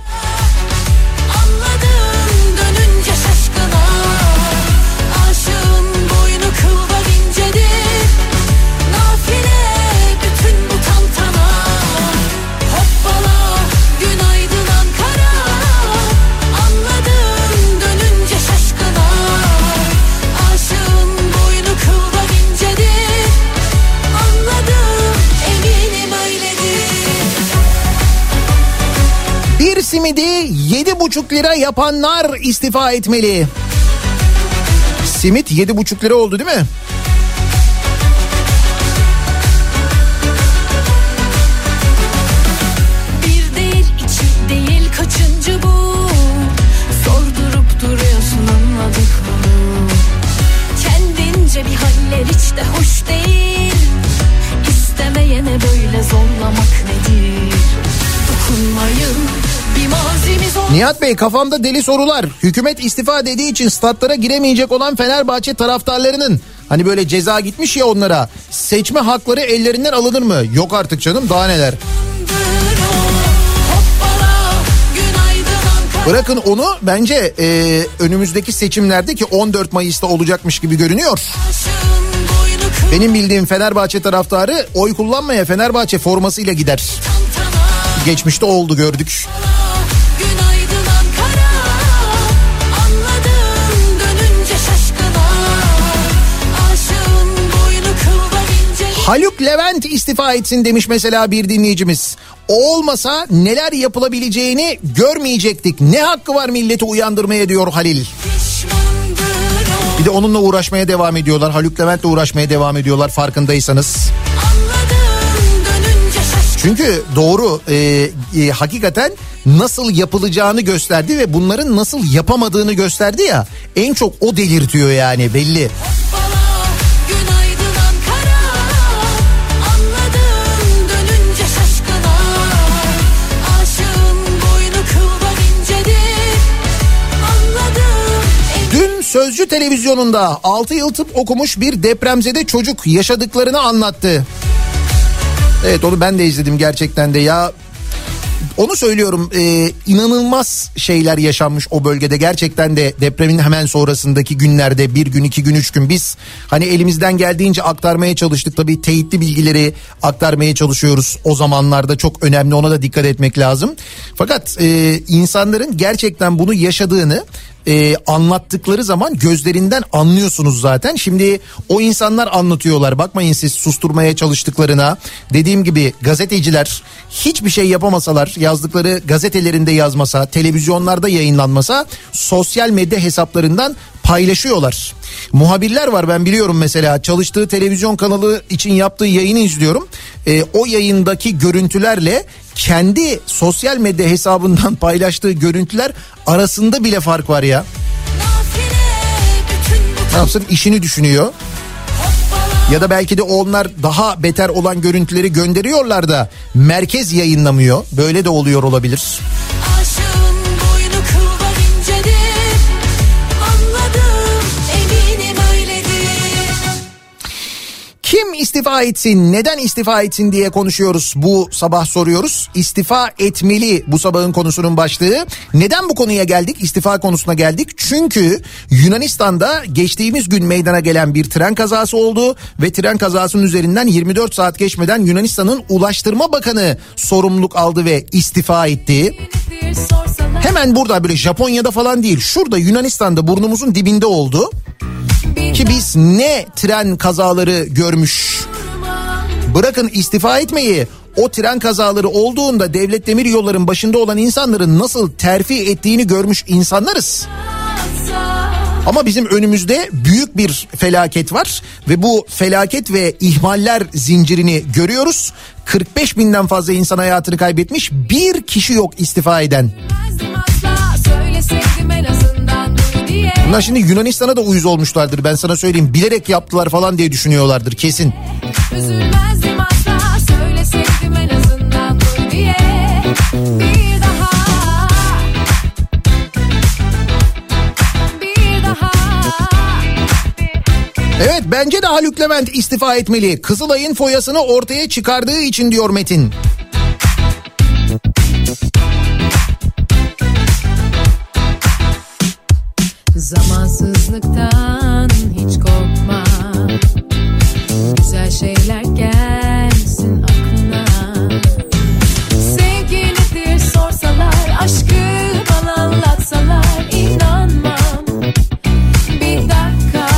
Simidi 7,5 lira yapanlar istifa etmeli. Simit 7,5 lira oldu değil mi? Zorlamak nedir? Dokunmayın Nihat Bey kafamda deli sorular. Hükümet istifa dediği için statlara giremeyecek olan Fenerbahçe taraftarlarının hani böyle ceza gitmiş ya onlara seçme hakları ellerinden alınır mı? Yok artık canım daha neler. Bırakın onu bence e, önümüzdeki seçimlerde ki 14 Mayıs'ta olacakmış gibi görünüyor. Benim bildiğim Fenerbahçe taraftarı oy kullanmaya Fenerbahçe formasıyla gider. Geçmişte oldu gördük. Günaydın Haluk Levent istifa etsin demiş mesela bir dinleyicimiz. O olmasa neler yapılabileceğini görmeyecektik. Ne hakkı var milleti uyandırmaya diyor Halil. Bir de onunla uğraşmaya devam ediyorlar. Haluk Levent'le uğraşmaya devam ediyorlar farkındaysanız. Çünkü doğru e, e, hakikaten nasıl yapılacağını gösterdi ve bunların nasıl yapamadığını gösterdi ya. En çok o delirtiyor yani belli. Günaydın Sözcü televizyonunda 6 yıl tıp okumuş bir depremzede çocuk yaşadıklarını anlattı. Evet onu ben de izledim gerçekten de ya. Onu söylüyorum e, inanılmaz şeyler yaşanmış o bölgede gerçekten de depremin hemen sonrasındaki günlerde bir gün iki gün üç gün biz hani elimizden geldiğince aktarmaya çalıştık tabii teyitli bilgileri aktarmaya çalışıyoruz o zamanlarda çok önemli ona da dikkat etmek lazım fakat e, insanların gerçekten bunu yaşadığını e, anlattıkları zaman gözlerinden anlıyorsunuz zaten. Şimdi o insanlar anlatıyorlar. Bakmayın siz susturmaya çalıştıklarına. Dediğim gibi gazeteciler hiçbir şey yapamasalar, yazdıkları gazetelerinde yazmasa, televizyonlarda yayınlanmasa sosyal medya hesaplarından paylaşıyorlar. Muhabirler var ben biliyorum mesela çalıştığı televizyon kanalı için yaptığı yayını izliyorum. E, o yayındaki görüntülerle kendi sosyal medya hesabından <laughs> paylaştığı görüntüler arasında bile fark var ya. Ne yapsın işini düşünüyor. Ya da belki de onlar daha beter olan görüntüleri gönderiyorlar da merkez yayınlamıyor. Böyle de oluyor olabilir. Aşığın Kim istifa etsin, neden istifa etsin diye konuşuyoruz. Bu sabah soruyoruz. İstifa etmeli bu sabahın konusunun başlığı. Neden bu konuya geldik? İstifa konusuna geldik. Çünkü Yunanistan'da geçtiğimiz gün meydana gelen bir tren kazası oldu ve tren kazasının üzerinden 24 saat geçmeden Yunanistan'ın Ulaştırma Bakanı sorumluluk aldı ve istifa etti. Hemen burada böyle Japonya'da falan değil. Şurada Yunanistan'da burnumuzun dibinde oldu. Ki biz ne tren kazaları görmüş. Bırakın istifa etmeyi o tren kazaları olduğunda devlet demir yolların başında olan insanların nasıl terfi ettiğini görmüş insanlarız. Ama bizim önümüzde büyük bir felaket var ve bu felaket ve ihmaller zincirini görüyoruz. 45 binden fazla insan hayatını kaybetmiş bir kişi yok istifa eden. Söyleseydim en azından dur diye Bunlar şimdi Yunanistan'a da uyuz olmuşlardır ben sana söyleyeyim. Bilerek yaptılar falan diye düşünüyorlardır kesin. Üzülmezdim asla Söyleseydim en azından dur diye Bir daha Evet bence de Haluk Levent istifa etmeli. Kızılay'ın foyasını ortaya çıkardığı için diyor Metin. Zamansızlıktan hiç korkma. Güzel şeyler gelsin aklına. Sevgilidir sorsalar Aşkı bana anlatsalar inanmam. Bir dakika.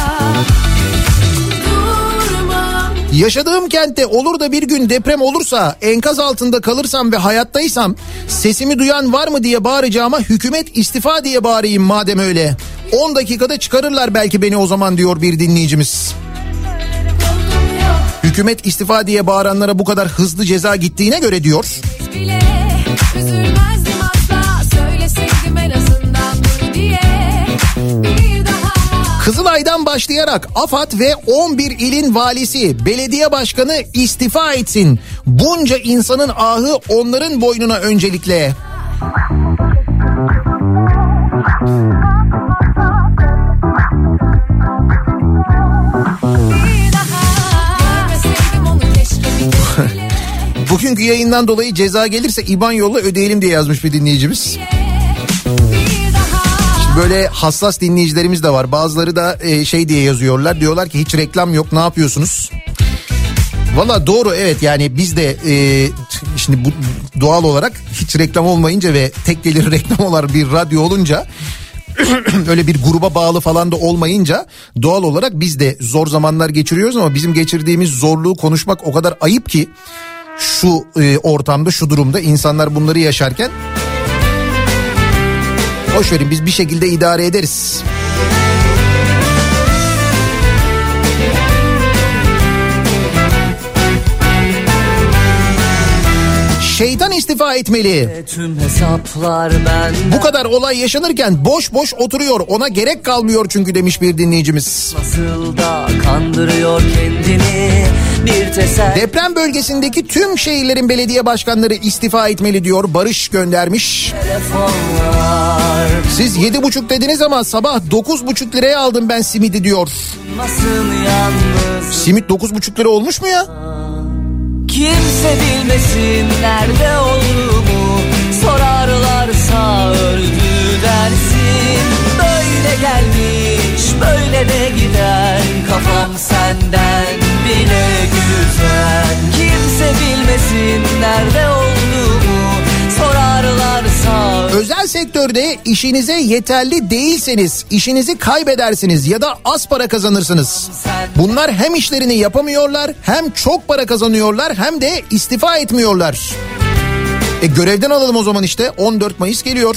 Durmam. Yaşadığım kentte olur da bir gün deprem olursa enkaz altında kalırsam ve hayattaysam sesimi duyan var mı diye bağıracağıma hükümet istifa diye bağırayım madem öyle. 10 dakikada çıkarırlar belki beni o zaman diyor bir dinleyicimiz. Hükümet istifa diye bağıranlara bu kadar hızlı ceza gittiğine göre diyor. bile Kızılay'dan başlayarak AFAD ve 11 ilin valisi, belediye başkanı istifa etsin. Bunca insanın ahı onların boynuna öncelikle. Bugünkü yayından dolayı ceza gelirse IBAN yolla ödeyelim diye yazmış bir dinleyicimiz. Şimdi böyle hassas dinleyicilerimiz de var. Bazıları da e, şey diye yazıyorlar. Diyorlar ki hiç reklam yok ne yapıyorsunuz? Valla doğru evet yani biz de e, şimdi bu doğal olarak hiç reklam olmayınca ve tek gelir <laughs> reklam olan bir radyo olunca <clears throat> öyle bir gruba bağlı falan da olmayınca doğal olarak biz de zor zamanlar geçiriyoruz ama bizim geçirdiğimiz zorluğu konuşmak o kadar ayıp ki şu e, ortamda şu durumda insanlar bunları yaşarken boş verin biz bir şekilde idare ederiz. Şeytan istifa etmeli. Bu kadar olay yaşanırken boş boş oturuyor. Ona gerek kalmıyor çünkü demiş bir dinleyicimiz. nasıl da kandırıyor kendini bir teselli Deprem bölgesindeki tüm şehirlerin belediye başkanları istifa etmeli diyor. Barış göndermiş. telefonlar Siz yedi buçuk dediniz ama sabah dokuz buçuk liraya aldım ben simidi diyor. Simit dokuz buçuk lira olmuş mu ya? Kimse bilmesin nerede olduğumu Sorarlarsa öldü dersin Böyle gelmiş böyle de gider Kafam senden bile güzel Kimse bilmesin nerede olduğumu Sorarlarsa Özel sektörde işinize yeterli değilseniz işinizi kaybedersiniz ya da az para kazanırsınız. Bunlar hem işlerini yapamıyorlar hem çok para kazanıyorlar hem de istifa etmiyorlar. E görevden alalım o zaman işte 14 Mayıs geliyor.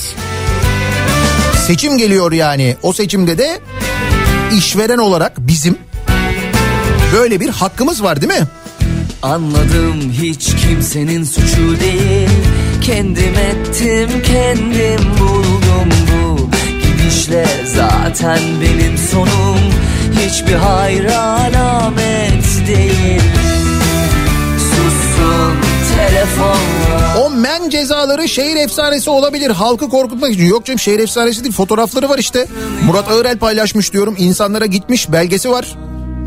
Seçim geliyor yani. O seçimde de işveren olarak bizim böyle bir hakkımız var değil mi? Anladım hiç kimsenin suçu değil. Kendim ettim kendim buldum bu Gidişle. Zaten benim sonum Hiçbir hayra alamet değil. Sussun telefonlar O men cezaları şehir efsanesi olabilir. Halkı korkutmak için. Yok canım şehir efsanesi değil. Fotoğrafları var işte. Murat Ağırel paylaşmış diyorum. İnsanlara gitmiş belgesi var.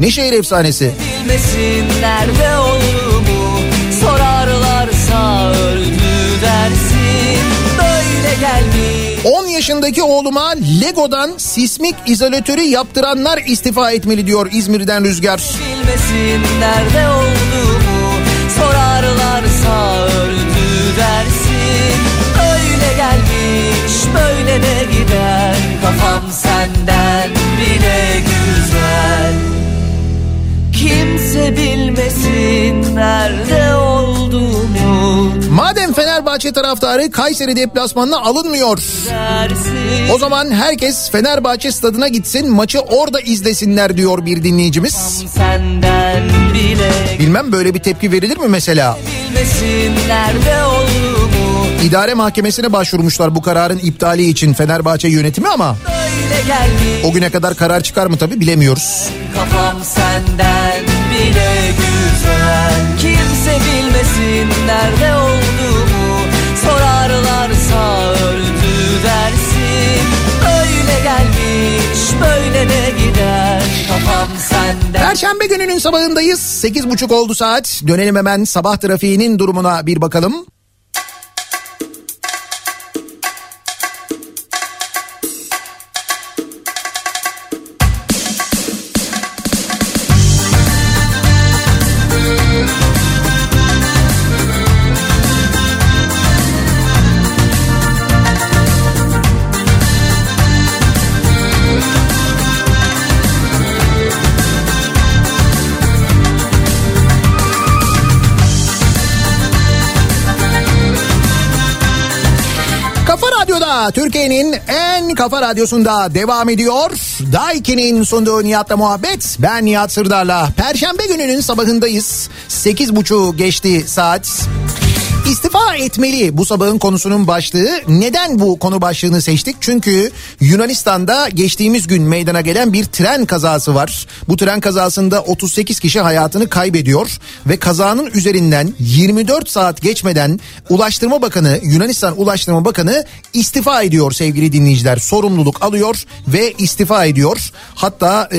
Ne şehir efsanesi? Bilmesin nerede olduğumu Sorarlarsa öldü dersin Böyle gelmiş 10 yaşındaki oğluma Lego'dan sismik izolatörü yaptıranlar istifa etmeli diyor İzmir'den Rüzgar. Bilmesin nerede olduğumu Sorarlarsa Öyle gelmiş böyle de gider Kafam senden bile güzel Kimse bilmesin nerede olduğumu Madem Fenerbahçe taraftarı Kayseri deplasmanına alınmıyor. dersin O zaman herkes Fenerbahçe stadına gitsin maçı orada izlesinler diyor bir dinleyicimiz. Bilmem böyle bir tepki verilir mi mesela? bilmesin nerede olduğumu İdare mahkemesine başvurmuşlar bu kararın iptali için Fenerbahçe yönetimi ama o güne kadar karar çıkar mı tabi bilemiyoruz. Kafam senden bile güzel Kimse bilmesin nerede olduğumu Sorarlarsa öldü dersin Öyle gelmiş böyle de gider Kafam senden Perşembe gününün sabahındayız. 8.30 oldu saat. Dönelim hemen sabah trafiğinin durumuna bir bakalım. Türkiye'nin en kafa radyosunda devam ediyor. Daiki'nin sunduğu Nihat'la muhabbet. Ben Nihat Sırdar'la. Perşembe gününün sabahındayız. 8.30 geçti saat. İstifa etmeli bu sabahın konusunun başlığı. Neden bu konu başlığını seçtik? Çünkü Yunanistan'da geçtiğimiz gün meydana gelen bir tren kazası var. Bu tren kazasında 38 kişi hayatını kaybediyor ve kazanın üzerinden 24 saat geçmeden Ulaştırma Bakanı Yunanistan Ulaştırma Bakanı istifa ediyor sevgili dinleyiciler. Sorumluluk alıyor ve istifa ediyor. Hatta e,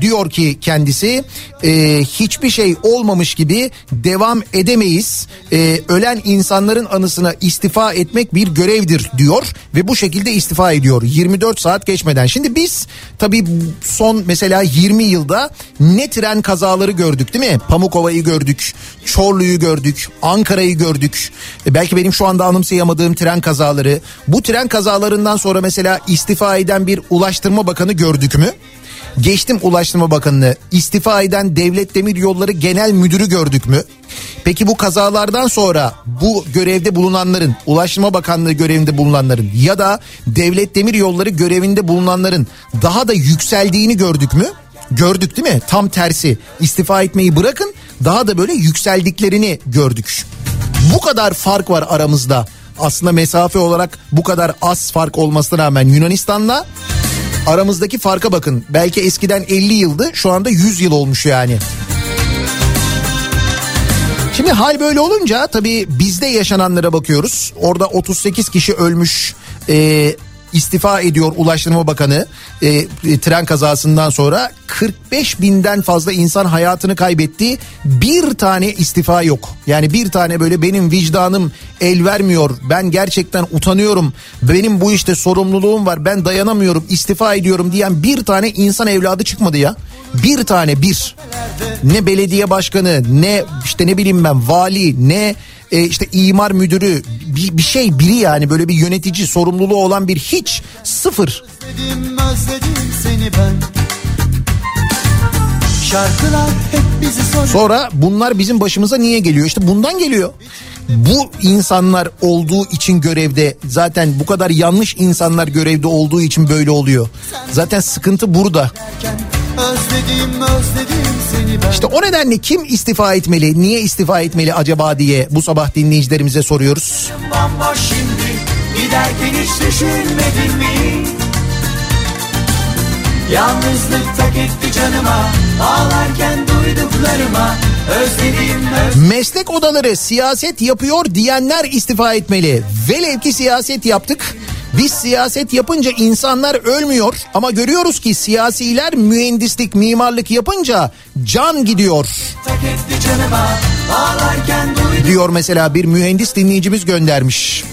diyor ki kendisi e, hiçbir şey olmamış gibi devam edemeyiz. E, ölen insanların anısına istifa etmek bir görevdir diyor ve bu şekilde istifa ediyor 24 saat geçmeden. Şimdi biz tabii son mesela 20 yılda ne tren kazaları gördük değil mi? Pamukova'yı gördük, Çorlu'yu gördük, Ankara'yı gördük. E, belki benim şu anda anımsayamadığım tren kazaları. Bu tren kazalarından sonra mesela istifa eden bir ulaştırma bakanı gördük mü? Geçtim Ulaştırma Bakanı'nı istifa eden Devlet Demir Yolları Genel Müdürü gördük mü? Peki bu kazalardan sonra bu görevde bulunanların, Ulaştırma Bakanlığı görevinde bulunanların ya da Devlet Demir Yolları görevinde bulunanların daha da yükseldiğini gördük mü? Gördük değil mi? Tam tersi istifa etmeyi bırakın daha da böyle yükseldiklerini gördük. Bu kadar fark var aramızda. Aslında mesafe olarak bu kadar az fark olmasına rağmen Yunanistan'la aramızdaki farka bakın. Belki eskiden 50 yıldı şu anda 100 yıl olmuş yani. Şimdi hal böyle olunca tabii bizde yaşananlara bakıyoruz. Orada 38 kişi ölmüş. Ee, istifa ediyor Ulaştırma Bakanı e, e, tren kazasından sonra 45 binden fazla insan hayatını kaybetti. Bir tane istifa yok. Yani bir tane böyle benim vicdanım el vermiyor. Ben gerçekten utanıyorum. Benim bu işte sorumluluğum var. Ben dayanamıyorum. istifa ediyorum diyen bir tane insan evladı çıkmadı ya. Bir tane bir. Ne belediye başkanı ne işte ne bileyim ben vali ne e, işte imar müdürü bir, bir şey biri yani böyle bir yönetici sorumluluğu olan bir hiç sıfır. Özledim özledim seni ben Şarkılar hep bizi soruyor Sonra bunlar bizim başımıza niye geliyor? İşte bundan geliyor. Bu insanlar olduğu için görevde zaten bu kadar yanlış insanlar görevde olduğu için böyle oluyor. Zaten sıkıntı burada. Özledim özledim İşte o nedenle kim istifa etmeli, niye istifa etmeli acaba diye bu sabah dinleyicilerimize soruyoruz. Bomboş şimdi giderken hiç düşünmedin mi? Yalnızlık tak etti canıma Ağlarken duyduklarıma Özledim Meslek odaları siyaset yapıyor diyenler istifa etmeli. Velev ki siyaset yaptık. Biz siyaset yapınca insanlar ölmüyor ama görüyoruz ki siyasiler mühendislik, mimarlık yapınca can gidiyor. canıma Diyor mesela bir mühendis dinleyicimiz göndermiş.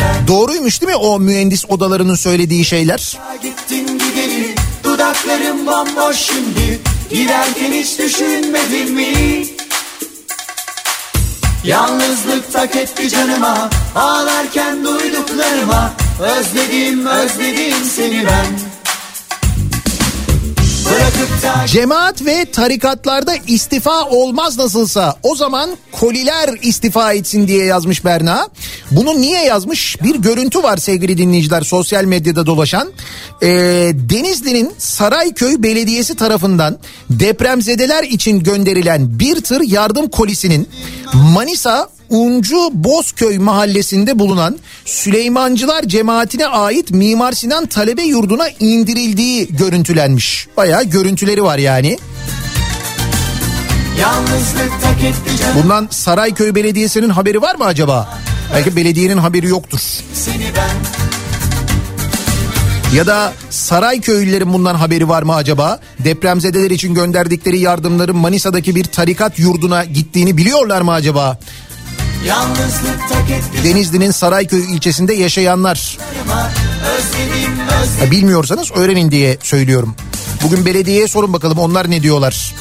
ben Doğruymuş değil mi o mühendis odalarının söylediği şeyler? Gittin Dudaklarım bomboş şimdi. Giderken hiç düşünmedin mi? Yalnızlık tak etti canıma. Ağlarken duyduklarıma. Özledim özledim seni ben Cemaat ve tarikatlarda istifa olmaz nasılsa o zaman koliler istifa etsin diye yazmış Berna. Bunu niye yazmış? Bir görüntü var sevgili dinleyiciler sosyal medyada dolaşan. Ee, Denizli'nin Sarayköy Belediyesi tarafından depremzedeler için gönderilen bir tır yardım kolisinin Manisa Uncu Bozköy mahallesinde bulunan Süleymancılar cemaatine ait Mimar Sinan talebe yurduna indirildiği görüntülenmiş. Bayağı görüntüleri var yani. Bundan Sarayköy Belediyesi'nin haberi var mı acaba? Belki belediyenin haberi yoktur. Ya da Sarayköylülerin bundan haberi var mı acaba? Depremzedeler için gönderdikleri yardımların Manisa'daki bir tarikat yurduna gittiğini biliyorlar mı acaba? Denizli'nin Sarayköy ilçesinde yaşayanlar. Ha, bilmiyorsanız öğrenin diye söylüyorum. Bugün belediyeye sorun bakalım onlar ne diyorlar.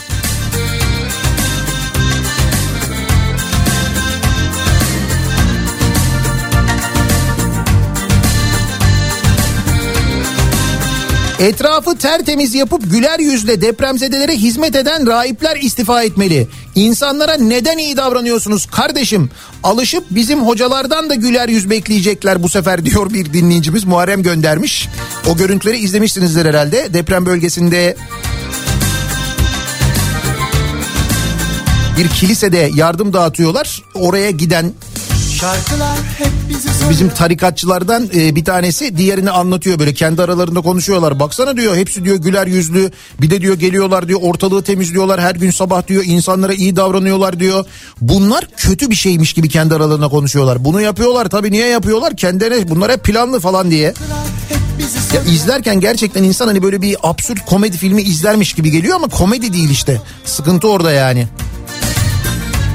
Etrafı tertemiz yapıp güler yüzle depremzedelere hizmet eden rahipler istifa etmeli. İnsanlara neden iyi davranıyorsunuz kardeşim? Alışıp bizim hocalardan da güler yüz bekleyecekler bu sefer <laughs> diyor bir dinleyicimiz Muharrem göndermiş. O görüntüleri izlemişsinizdir herhalde. Deprem bölgesinde bir kilisede yardım dağıtıyorlar. Oraya giden Şarkılar hep bizi soruyor Bizim tarikatçılardan e, bir tanesi diğerini anlatıyor böyle kendi aralarında konuşuyorlar. Baksana diyor hepsi diyor güler yüzlü bir de diyor geliyorlar diyor ortalığı temizliyorlar her gün sabah diyor insanlara iyi davranıyorlar diyor. Bunlar kötü bir şeymiş gibi kendi aralarında konuşuyorlar. Bunu yapıyorlar tabii niye yapıyorlar kendilerine bunlar hep planlı falan diye. Ya izlerken gerçekten insan hani böyle bir absürt komedi filmi izlermiş gibi geliyor ama komedi değil işte. Sıkıntı orada yani.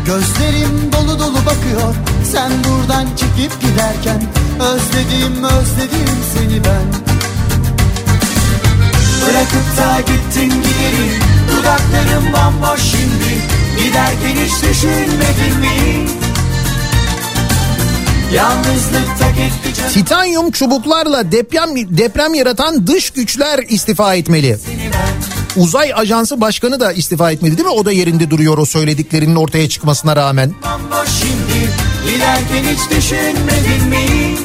Gözlerim dolu dolu bakıyor. Sen buradan çekip giderken Özledim özledim seni ben. Bırakıp da gittin gideri Dudaklarım bomboş şimdi. Giderken hiç düşünmedin mi? Titanyum çubuklarla deprem deprem yaratan dış güçler istifa etmeli. Uzay Ajansı Başkanı da istifa etmedi değil mi? O da yerinde duruyor o söylediklerinin ortaya çıkmasına rağmen. Şimdi Giderken hiç düşünmedin mi?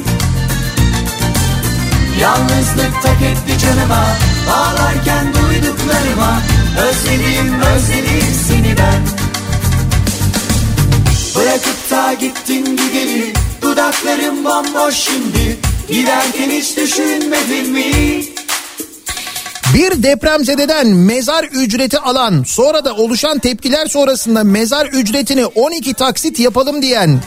Yalnızlık tak etti canıma Ağlarken duyduklarıma Özledim özledim seni ben Bırakıp da gittin gideli Dudaklarım bomboş şimdi Giderken hiç düşünmedin mi? Bir depremzededen mezar ücreti alan sonra da oluşan tepkiler sonrasında mezar ücretini 12 taksit yapalım diyen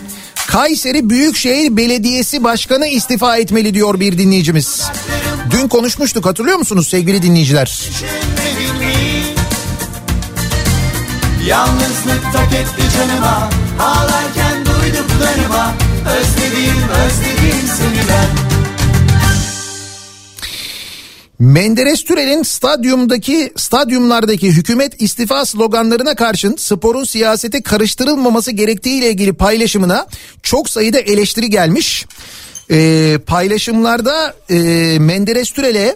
Kayseri Büyükşehir Belediyesi Başkanı istifa etmeli diyor bir dinleyicimiz. Dün konuşmuştuk hatırlıyor musunuz sevgili dinleyiciler? Yalnızlık tak etti canıma Ağlarken duyduklarıma Menderes Türel'in stadyumdaki stadyumlardaki hükümet istifa sloganlarına karşın sporun siyasete karıştırılmaması gerektiği ile ilgili paylaşımına çok sayıda eleştiri gelmiş. Ee, paylaşımlarda e, Menderes Türel'e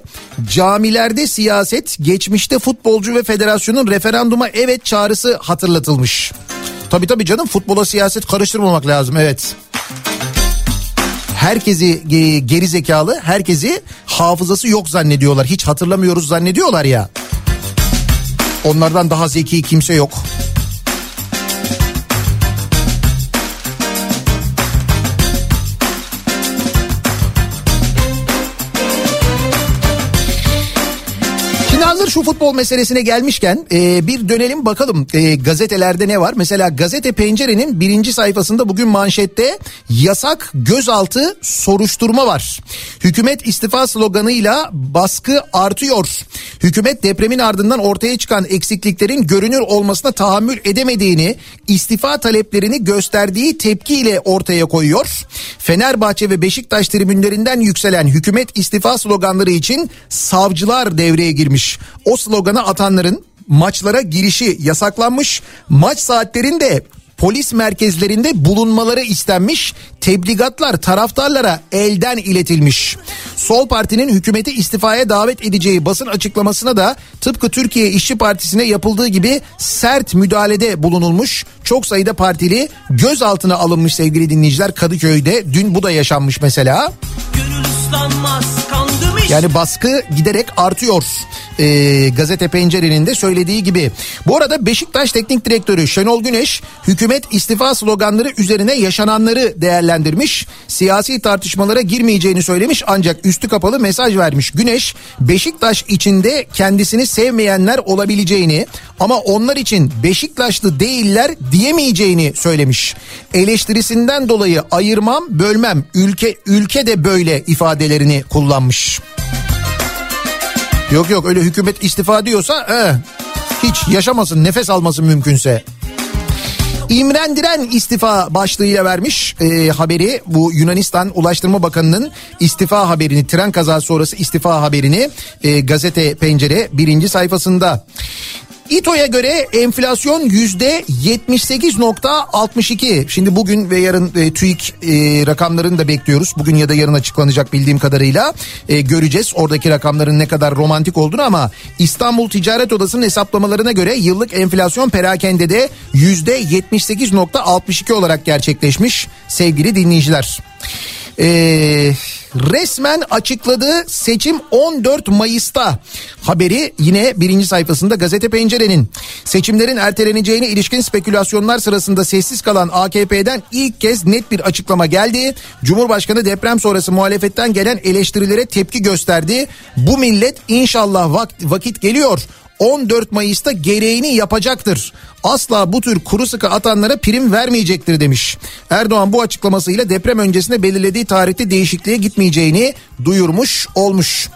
camilerde siyaset, geçmişte futbolcu ve federasyonun referanduma evet çağrısı hatırlatılmış. Tabii tabii canım futbola siyaset karıştırmamak lazım evet herkesi geri zekalı, herkesi hafızası yok zannediyorlar. Hiç hatırlamıyoruz zannediyorlar ya. Onlardan daha zeki kimse yok. Hazır şu futbol meselesine gelmişken e, bir dönelim bakalım e, gazetelerde ne var? Mesela gazete pencerenin birinci sayfasında bugün manşette yasak gözaltı soruşturma var. Hükümet istifa sloganıyla baskı artıyor. Hükümet depremin ardından ortaya çıkan eksikliklerin görünür olmasına tahammül edemediğini, istifa taleplerini gösterdiği tepkiyle ortaya koyuyor. Fenerbahçe ve Beşiktaş tribünlerinden yükselen hükümet istifa sloganları için savcılar devreye girmiş. O sloganı atanların maçlara girişi yasaklanmış. Maç saatlerinde polis merkezlerinde bulunmaları istenmiş. Tebligatlar taraftarlara elden iletilmiş. Sol Parti'nin hükümeti istifaya davet edeceği basın açıklamasına da tıpkı Türkiye İşçi Partisi'ne yapıldığı gibi sert müdahalede bulunulmuş. Çok sayıda partili gözaltına alınmış sevgili dinleyiciler Kadıköy'de. Dün bu da yaşanmış mesela. Yani baskı giderek artıyor. Ee, gazete pencerenin de söylediği gibi. Bu arada Beşiktaş Teknik Direktörü Şenol Güneş hükümet istifa sloganları üzerine yaşananları değerlendirmiş. Siyasi tartışmalara girmeyeceğini söylemiş ancak üstü kapalı mesaj vermiş. Güneş Beşiktaş içinde kendisini sevmeyenler olabileceğini ama onlar için Beşiktaşlı değiller diyemeyeceğini söylemiş. Eleştirisinden dolayı ayırmam, bölmem, ülke ülke de böyle ifadelerini kullanmış. Yok yok öyle hükümet istifa diyorsa eh, hiç yaşamasın nefes almasın mümkünse. İmrendiren istifa başlığıyla vermiş e, haberi bu Yunanistan Ulaştırma Bakanı'nın istifa haberini tren kazası sonrası istifa haberini e, gazete pencere birinci sayfasında. İTO'ya göre enflasyon yüzde 78.62. Şimdi bugün ve yarın e, TÜİK e, rakamlarını da bekliyoruz. Bugün ya da yarın açıklanacak bildiğim kadarıyla e, göreceğiz oradaki rakamların ne kadar romantik olduğunu ama İstanbul Ticaret Odası'nın hesaplamalarına göre yıllık enflasyon perakendede yüzde 78.62 olarak gerçekleşmiş sevgili dinleyiciler. Eee resmen açıkladığı seçim 14 Mayıs'ta haberi yine birinci sayfasında gazete pencerenin seçimlerin erteleneceğine ilişkin spekülasyonlar sırasında sessiz kalan AKP'den ilk kez net bir açıklama geldi. Cumhurbaşkanı deprem sonrası muhalefetten gelen eleştirilere tepki gösterdi. Bu millet inşallah vak- vakit geliyor 14 Mayıs'ta gereğini yapacaktır. Asla bu tür kuru sıkı atanlara prim vermeyecektir demiş. Erdoğan bu açıklamasıyla deprem öncesinde belirlediği tarihte değişikliğe gitmeyeceğini duyurmuş olmuş.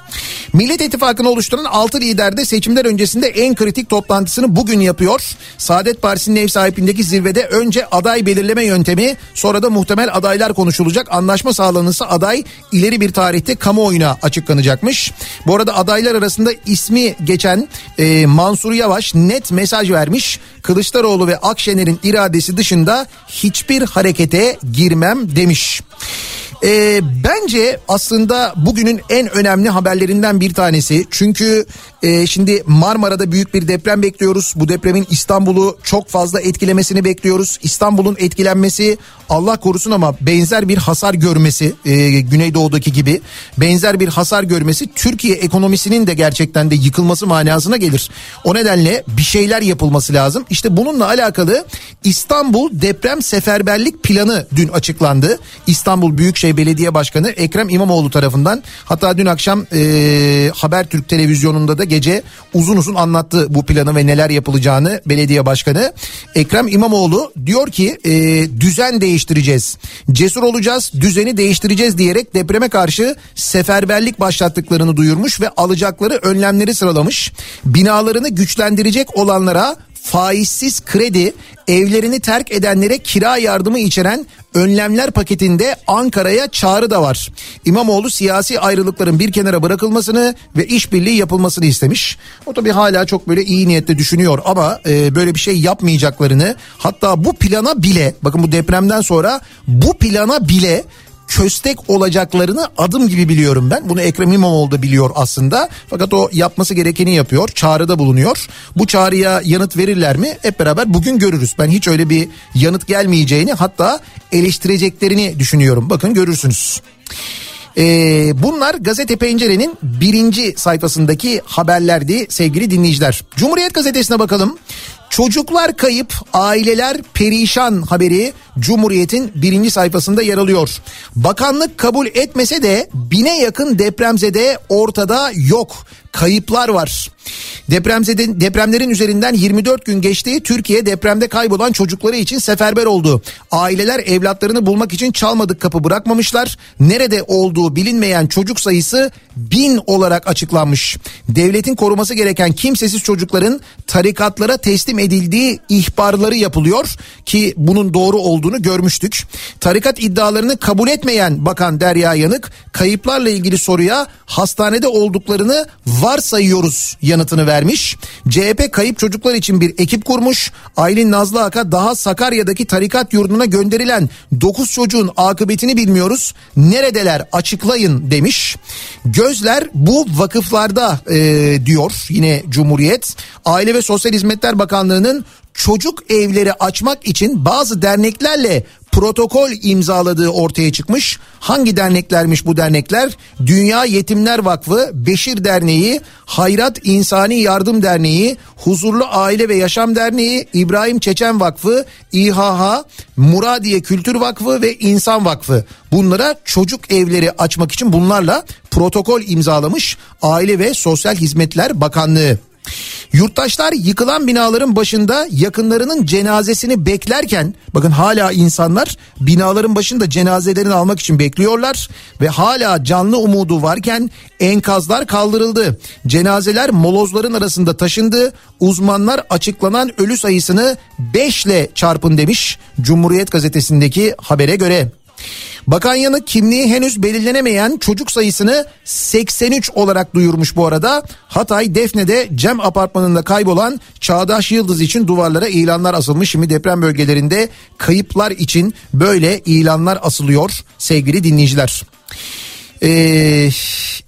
Millet İttifakı'nı oluşturan 6 lider de seçimler öncesinde en kritik toplantısını bugün yapıyor. Saadet Partisi'nin ev sahipliğindeki zirvede önce aday belirleme yöntemi sonra da muhtemel adaylar konuşulacak. Anlaşma sağlanırsa aday ileri bir tarihte kamuoyuna açıklanacakmış. Bu arada adaylar arasında ismi geçen e, Mansur Yavaş net mesaj vermiş. Kılıçdaroğlu ve Akşener'in iradesi dışında hiçbir harekete girmem demiş. Ee, bence aslında bugünün en önemli haberlerinden bir tanesi. Çünkü e, şimdi Marmara'da büyük bir deprem bekliyoruz. Bu depremin İstanbul'u çok fazla etkilemesini bekliyoruz. İstanbul'un etkilenmesi Allah korusun ama benzer bir hasar görmesi e, Güneydoğu'daki gibi benzer bir hasar görmesi Türkiye ekonomisinin de gerçekten de yıkılması manasına gelir. O nedenle bir şeyler yapılması lazım. İşte bununla alakalı İstanbul Deprem Seferberlik Planı dün açıklandı. İstanbul Büyükşehir Belediye Başkanı Ekrem İmamoğlu tarafından hatta dün akşam e, Habertürk televizyonunda da gece uzun uzun anlattı bu planı ve neler yapılacağını belediye başkanı. Ekrem İmamoğlu diyor ki e, düzen değiştireceğiz. Cesur olacağız, düzeni değiştireceğiz diyerek depreme karşı seferberlik başlattıklarını duyurmuş ve alacakları önlemleri sıralamış. Binalarını güçlendirecek olanlara faizsiz kredi, evlerini terk edenlere kira yardımı içeren önlemler paketinde Ankara'ya çağrı da var. İmamoğlu siyasi ayrılıkların bir kenara bırakılmasını ve işbirliği yapılmasını istemiş. O tabii hala çok böyle iyi niyetle düşünüyor ama e, böyle bir şey yapmayacaklarını hatta bu plana bile bakın bu depremden sonra bu plana bile köstek olacaklarını adım gibi biliyorum ben. Bunu Ekrem İmamoğlu da biliyor aslında. Fakat o yapması gerekeni yapıyor. Çağrıda bulunuyor. Bu çağrıya yanıt verirler mi? Hep beraber bugün görürüz. Ben hiç öyle bir yanıt gelmeyeceğini hatta eleştireceklerini düşünüyorum. Bakın görürsünüz. Ee, bunlar Gazete Pencere'nin birinci sayfasındaki haberlerdi sevgili dinleyiciler. Cumhuriyet Gazetesi'ne bakalım. Çocuklar kayıp, aileler perişan haberi Cumhuriyet'in birinci sayfasında yer alıyor. Bakanlık kabul etmese de bine yakın depremzede ortada yok. Kayıplar var. Depremzede, depremlerin üzerinden 24 gün geçtiği Türkiye depremde kaybolan çocukları için seferber oldu. Aileler evlatlarını bulmak için çalmadık kapı bırakmamışlar. Nerede olduğu bilinmeyen çocuk sayısı bin olarak açıklanmış. Devletin koruması gereken kimsesiz çocukların tarikatlara teslim edildiği ihbarları yapılıyor ki bunun doğru olduğunu görmüştük. Tarikat iddialarını kabul etmeyen Bakan Derya Yanık kayıplarla ilgili soruya hastanede olduklarını varsayıyoruz yanıtını vermiş. CHP kayıp çocuklar için bir ekip kurmuş. Aylin Nazlı Aka daha Sakarya'daki tarikat yurduna gönderilen 9 çocuğun akıbetini bilmiyoruz. Neredeler açıklayın demiş. Gözler bu vakıflarda e, diyor yine Cumhuriyet. Aile ve Sosyal Hizmetler Bakanlığı'nın çocuk evleri açmak için bazı derneklerle protokol imzaladığı ortaya çıkmış. Hangi derneklermiş bu dernekler? Dünya Yetimler Vakfı, Beşir Derneği, Hayrat İnsani Yardım Derneği, Huzurlu Aile ve Yaşam Derneği, İbrahim Çeçen Vakfı, İHH, Muradiye Kültür Vakfı ve İnsan Vakfı. Bunlara çocuk evleri açmak için bunlarla protokol imzalamış Aile ve Sosyal Hizmetler Bakanlığı. Yurttaşlar yıkılan binaların başında yakınlarının cenazesini beklerken bakın hala insanlar binaların başında cenazelerini almak için bekliyorlar ve hala canlı umudu varken enkazlar kaldırıldı. Cenazeler molozların arasında taşındı. Uzmanlar açıklanan ölü sayısını 5 ile çarpın demiş Cumhuriyet gazetesindeki habere göre. Bakan Yanık kimliği henüz belirlenemeyen çocuk sayısını 83 olarak duyurmuş bu arada. Hatay Defne'de Cem apartmanında kaybolan Çağdaş Yıldız için duvarlara ilanlar asılmış. Şimdi deprem bölgelerinde kayıplar için böyle ilanlar asılıyor sevgili dinleyiciler. Ee,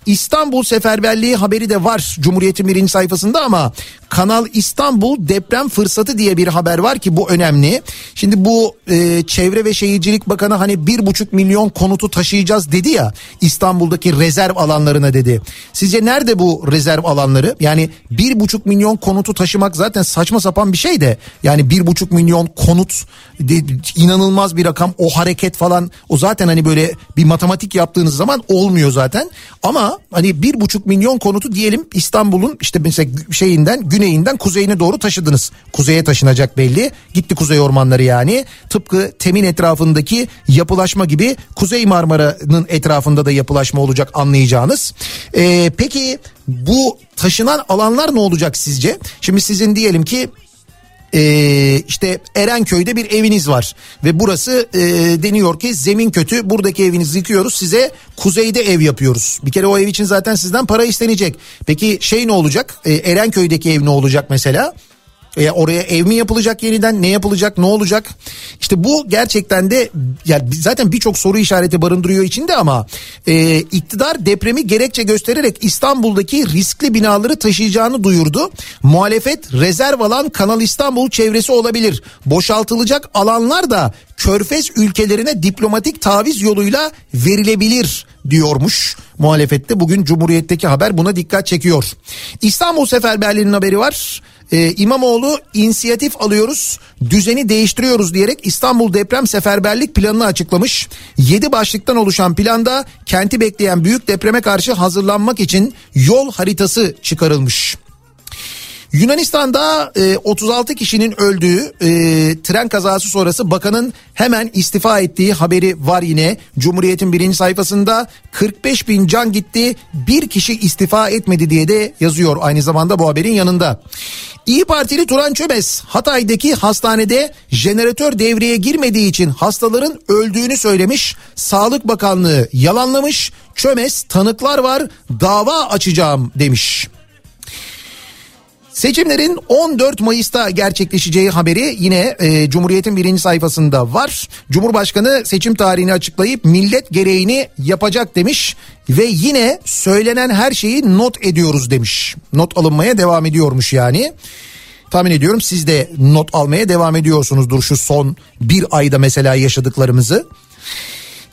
İstanbul seferberliği haberi de var Cumhuriyet'in birinci sayfasında ama Kanal İstanbul deprem fırsatı diye bir haber var ki bu önemli. Şimdi bu e, Çevre ve Şehircilik Bakanı hani bir buçuk milyon konutu taşıyacağız dedi ya İstanbul'daki rezerv alanlarına dedi. Sizce nerede bu rezerv alanları? Yani bir buçuk milyon konutu taşımak zaten saçma sapan bir şey de yani bir buçuk milyon konut de, inanılmaz bir rakam o hareket falan o zaten hani böyle bir matematik yaptığınız zaman olmuyor zaten ama hani bir buçuk milyon konutu diyelim İstanbul'un işte mesela şeyinden güneyinden kuzeyine doğru taşıdınız. Kuzeye taşınacak belli. Gitti kuzey ormanları yani. Tıpkı Temin etrafındaki yapılaşma gibi Kuzey Marmara'nın etrafında da yapılaşma olacak anlayacağınız. Ee, peki bu taşınan alanlar ne olacak sizce? Şimdi sizin diyelim ki ee, işte Erenköy'de bir eviniz var ve burası e, deniyor ki zemin kötü buradaki evinizi yıkıyoruz size kuzeyde ev yapıyoruz. Bir kere o ev için zaten sizden para istenecek. Peki şey ne olacak ee, Erenköy'deki ev ne olacak mesela? E, oraya ev mi yapılacak yeniden ne yapılacak ne olacak işte bu gerçekten de yani zaten birçok soru işareti barındırıyor içinde ama e, iktidar depremi gerekçe göstererek İstanbul'daki riskli binaları taşıyacağını duyurdu muhalefet rezerv alan Kanal İstanbul çevresi olabilir boşaltılacak alanlar da körfez ülkelerine diplomatik taviz yoluyla verilebilir diyormuş. Muhalefette bugün Cumhuriyet'teki haber buna dikkat çekiyor. İstanbul Seferberliği'nin haberi var. Ee, İmamoğlu inisiyatif alıyoruz, düzeni değiştiriyoruz diyerek İstanbul deprem seferberlik planını açıklamış. 7 başlıktan oluşan planda kenti bekleyen büyük depreme karşı hazırlanmak için yol haritası çıkarılmış. Yunanistan'da e, 36 kişinin öldüğü e, tren kazası sonrası bakanın hemen istifa ettiği haberi var yine. Cumhuriyet'in birinci sayfasında 45 bin can gitti bir kişi istifa etmedi diye de yazıyor aynı zamanda bu haberin yanında. İyi Partili Turan Çömez Hatay'daki hastanede jeneratör devreye girmediği için hastaların öldüğünü söylemiş. Sağlık Bakanlığı yalanlamış. Çömez tanıklar var dava açacağım demiş. Seçimlerin 14 Mayıs'ta gerçekleşeceği haberi yine e, Cumhuriyet'in birinci sayfasında var. Cumhurbaşkanı seçim tarihini açıklayıp millet gereğini yapacak demiş ve yine söylenen her şeyi not ediyoruz demiş. Not alınmaya devam ediyormuş yani. Tahmin ediyorum siz de not almaya devam ediyorsunuzdur şu son bir ayda mesela yaşadıklarımızı.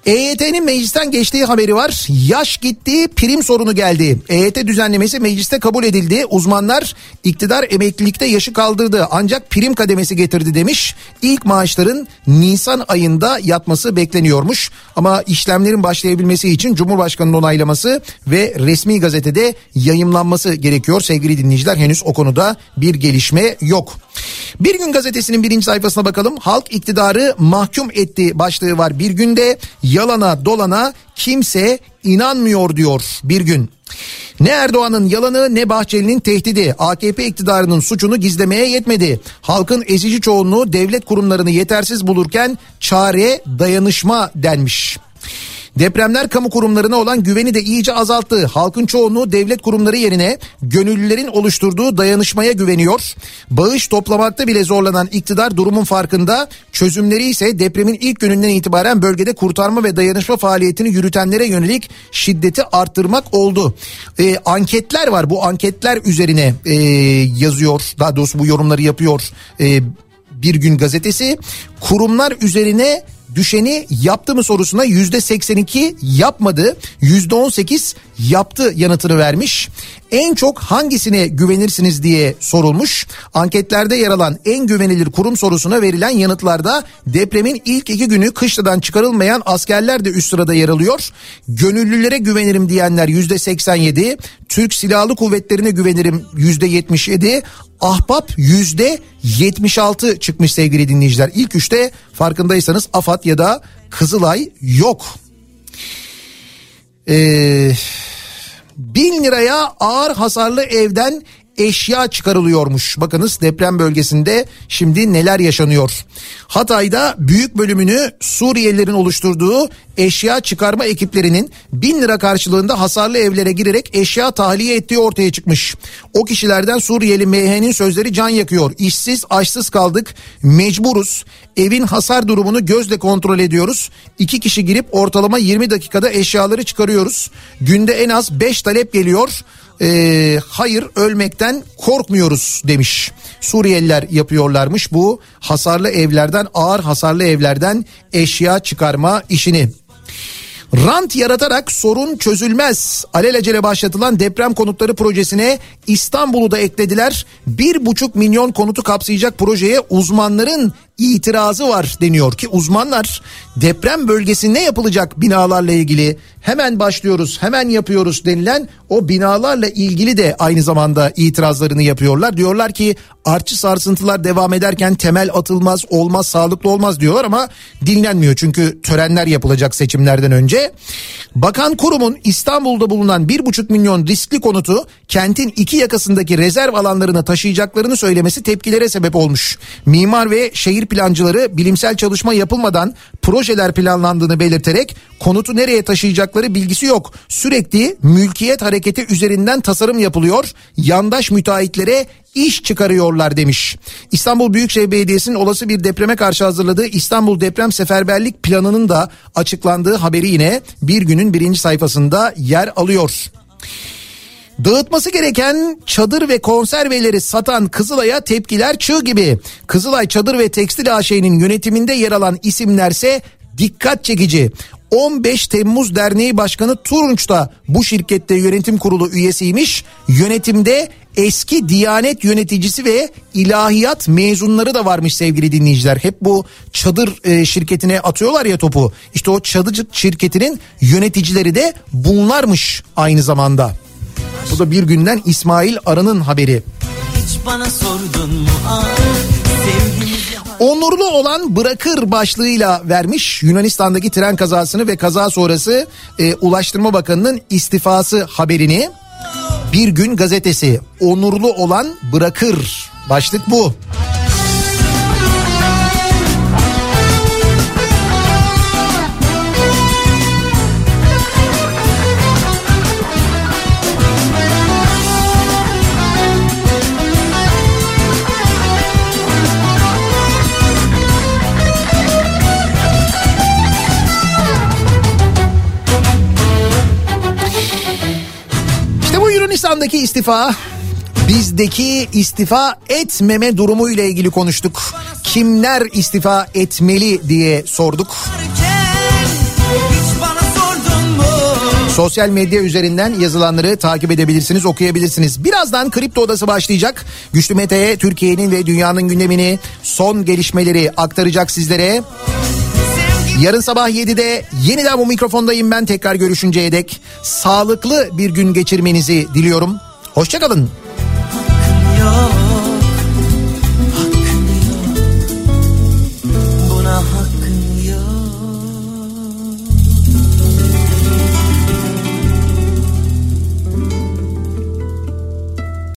EYT'nin meclisten geçtiği haberi var. Yaş gitti, prim sorunu geldi. EYT düzenlemesi mecliste kabul edildi. Uzmanlar iktidar emeklilikte yaşı kaldırdı ancak prim kademesi getirdi demiş. İlk maaşların Nisan ayında yatması bekleniyormuş. Ama işlemlerin başlayabilmesi için Cumhurbaşkanı'nın onaylaması ve resmi gazetede yayımlanması gerekiyor. Sevgili dinleyiciler henüz o konuda bir gelişme yok. Bir gün gazetesinin birinci sayfasına bakalım. Halk iktidarı mahkum etti başlığı var. Bir günde yalana dolana kimse inanmıyor diyor bir gün. Ne Erdoğan'ın yalanı ne Bahçeli'nin tehdidi AKP iktidarının suçunu gizlemeye yetmedi. Halkın ezici çoğunluğu devlet kurumlarını yetersiz bulurken çare dayanışma denmiş. Depremler kamu kurumlarına olan güveni de iyice azalttı. Halkın çoğunluğu devlet kurumları yerine gönüllülerin oluşturduğu dayanışmaya güveniyor. Bağış toplamakta bile zorlanan iktidar durumun farkında. Çözümleri ise depremin ilk gününden itibaren bölgede kurtarma ve dayanışma faaliyetini yürütenlere yönelik şiddeti arttırmak oldu. Ee, anketler var. Bu anketler üzerine e, yazıyor. Daha doğrusu bu yorumları yapıyor. E, bir gün gazetesi kurumlar üzerine düşeni yaptı mı sorusuna yüzde 82 yapmadı yüzde 18 yaptı yanıtını vermiş. En çok hangisine güvenirsiniz diye sorulmuş. Anketlerde yer alan en güvenilir kurum sorusuna verilen yanıtlarda depremin ilk iki günü kışladan çıkarılmayan askerler de üst sırada yer alıyor. Gönüllülere güvenirim diyenler yüzde 87, Türk Silahlı Kuvvetlerine güvenirim yüzde 77, Ahbap yüzde 76 çıkmış sevgili dinleyiciler. İlk üçte farkındaysanız AFAD ya da Kızılay yok. Ee, bin liraya ağır hasarlı evden eşya çıkarılıyormuş. Bakınız deprem bölgesinde şimdi neler yaşanıyor. Hatay'da büyük bölümünü Suriyelilerin oluşturduğu eşya çıkarma ekiplerinin bin lira karşılığında hasarlı evlere girerek eşya tahliye ettiği ortaya çıkmış. O kişilerden Suriyeli MH'nin sözleri can yakıyor. İşsiz, açsız kaldık, mecburuz. Evin hasar durumunu gözle kontrol ediyoruz. İki kişi girip ortalama 20 dakikada eşyaları çıkarıyoruz. Günde en az 5 talep geliyor. Ee, hayır ölmekten korkmuyoruz demiş. Suriyeliler yapıyorlarmış bu hasarlı evlerden ağır hasarlı evlerden eşya çıkarma işini. Rant yaratarak sorun çözülmez. Alelacele başlatılan deprem konutları projesine İstanbul'u da eklediler. Bir buçuk milyon konutu kapsayacak projeye uzmanların itirazı var deniyor ki uzmanlar deprem bölgesinde yapılacak binalarla ilgili hemen başlıyoruz hemen yapıyoruz denilen o binalarla ilgili de aynı zamanda itirazlarını yapıyorlar. Diyorlar ki artçı sarsıntılar devam ederken temel atılmaz olmaz sağlıklı olmaz diyorlar ama dinlenmiyor çünkü törenler yapılacak seçimlerden önce. Bakan kurumun İstanbul'da bulunan 1,5 milyon riskli konutu kentin iki yakasındaki rezerv alanlarına taşıyacaklarını söylemesi tepkilere sebep olmuş. Mimar ve şehir plancıları bilimsel çalışma yapılmadan projeler planlandığını belirterek konutu nereye taşıyacakları bilgisi yok. Sürekli mülkiyet hareketi üzerinden tasarım yapılıyor. Yandaş müteahhitlere iş çıkarıyorlar demiş. İstanbul Büyükşehir Belediyesi'nin olası bir depreme karşı hazırladığı İstanbul Deprem Seferberlik Planı'nın da açıklandığı haberi yine bir günün birinci sayfasında yer alıyor. Dağıtması gereken çadır ve konserveleri satan Kızılay'a tepkiler çığ gibi. Kızılay Çadır ve Tekstil AŞ'nin yönetiminde yer alan isimlerse dikkat çekici. 15 Temmuz Derneği Başkanı Turunç da bu şirkette yönetim kurulu üyesiymiş. Yönetimde eski Diyanet yöneticisi ve ilahiyat mezunları da varmış sevgili dinleyiciler. Hep bu çadır e, şirketine atıyorlar ya topu. İşte o çadır şirketinin yöneticileri de bunlarmış aynı zamanda. Bu da bir günden İsmail Arı'nın haberi. Onurlu olan bırakır başlığıyla vermiş Yunanistan'daki tren kazasını ve kaza sonrası e, Ulaştırma Bakanı'nın istifası haberini. Bir gün gazetesi onurlu olan bırakır başlık bu. Yunanistan'daki istifa bizdeki istifa etmeme durumu ile ilgili konuştuk. Kimler istifa etmeli diye sorduk. Sosyal medya üzerinden yazılanları takip edebilirsiniz, okuyabilirsiniz. Birazdan Kripto Odası başlayacak. Güçlü Mete'ye Türkiye'nin ve dünyanın gündemini, son gelişmeleri aktaracak sizlere. Yarın sabah 7'de yeniden bu mikrofondayım ben tekrar görüşünceye dek. Sağlıklı bir gün geçirmenizi diliyorum. Hoşçakalın. yok Hakkın yok Buna hak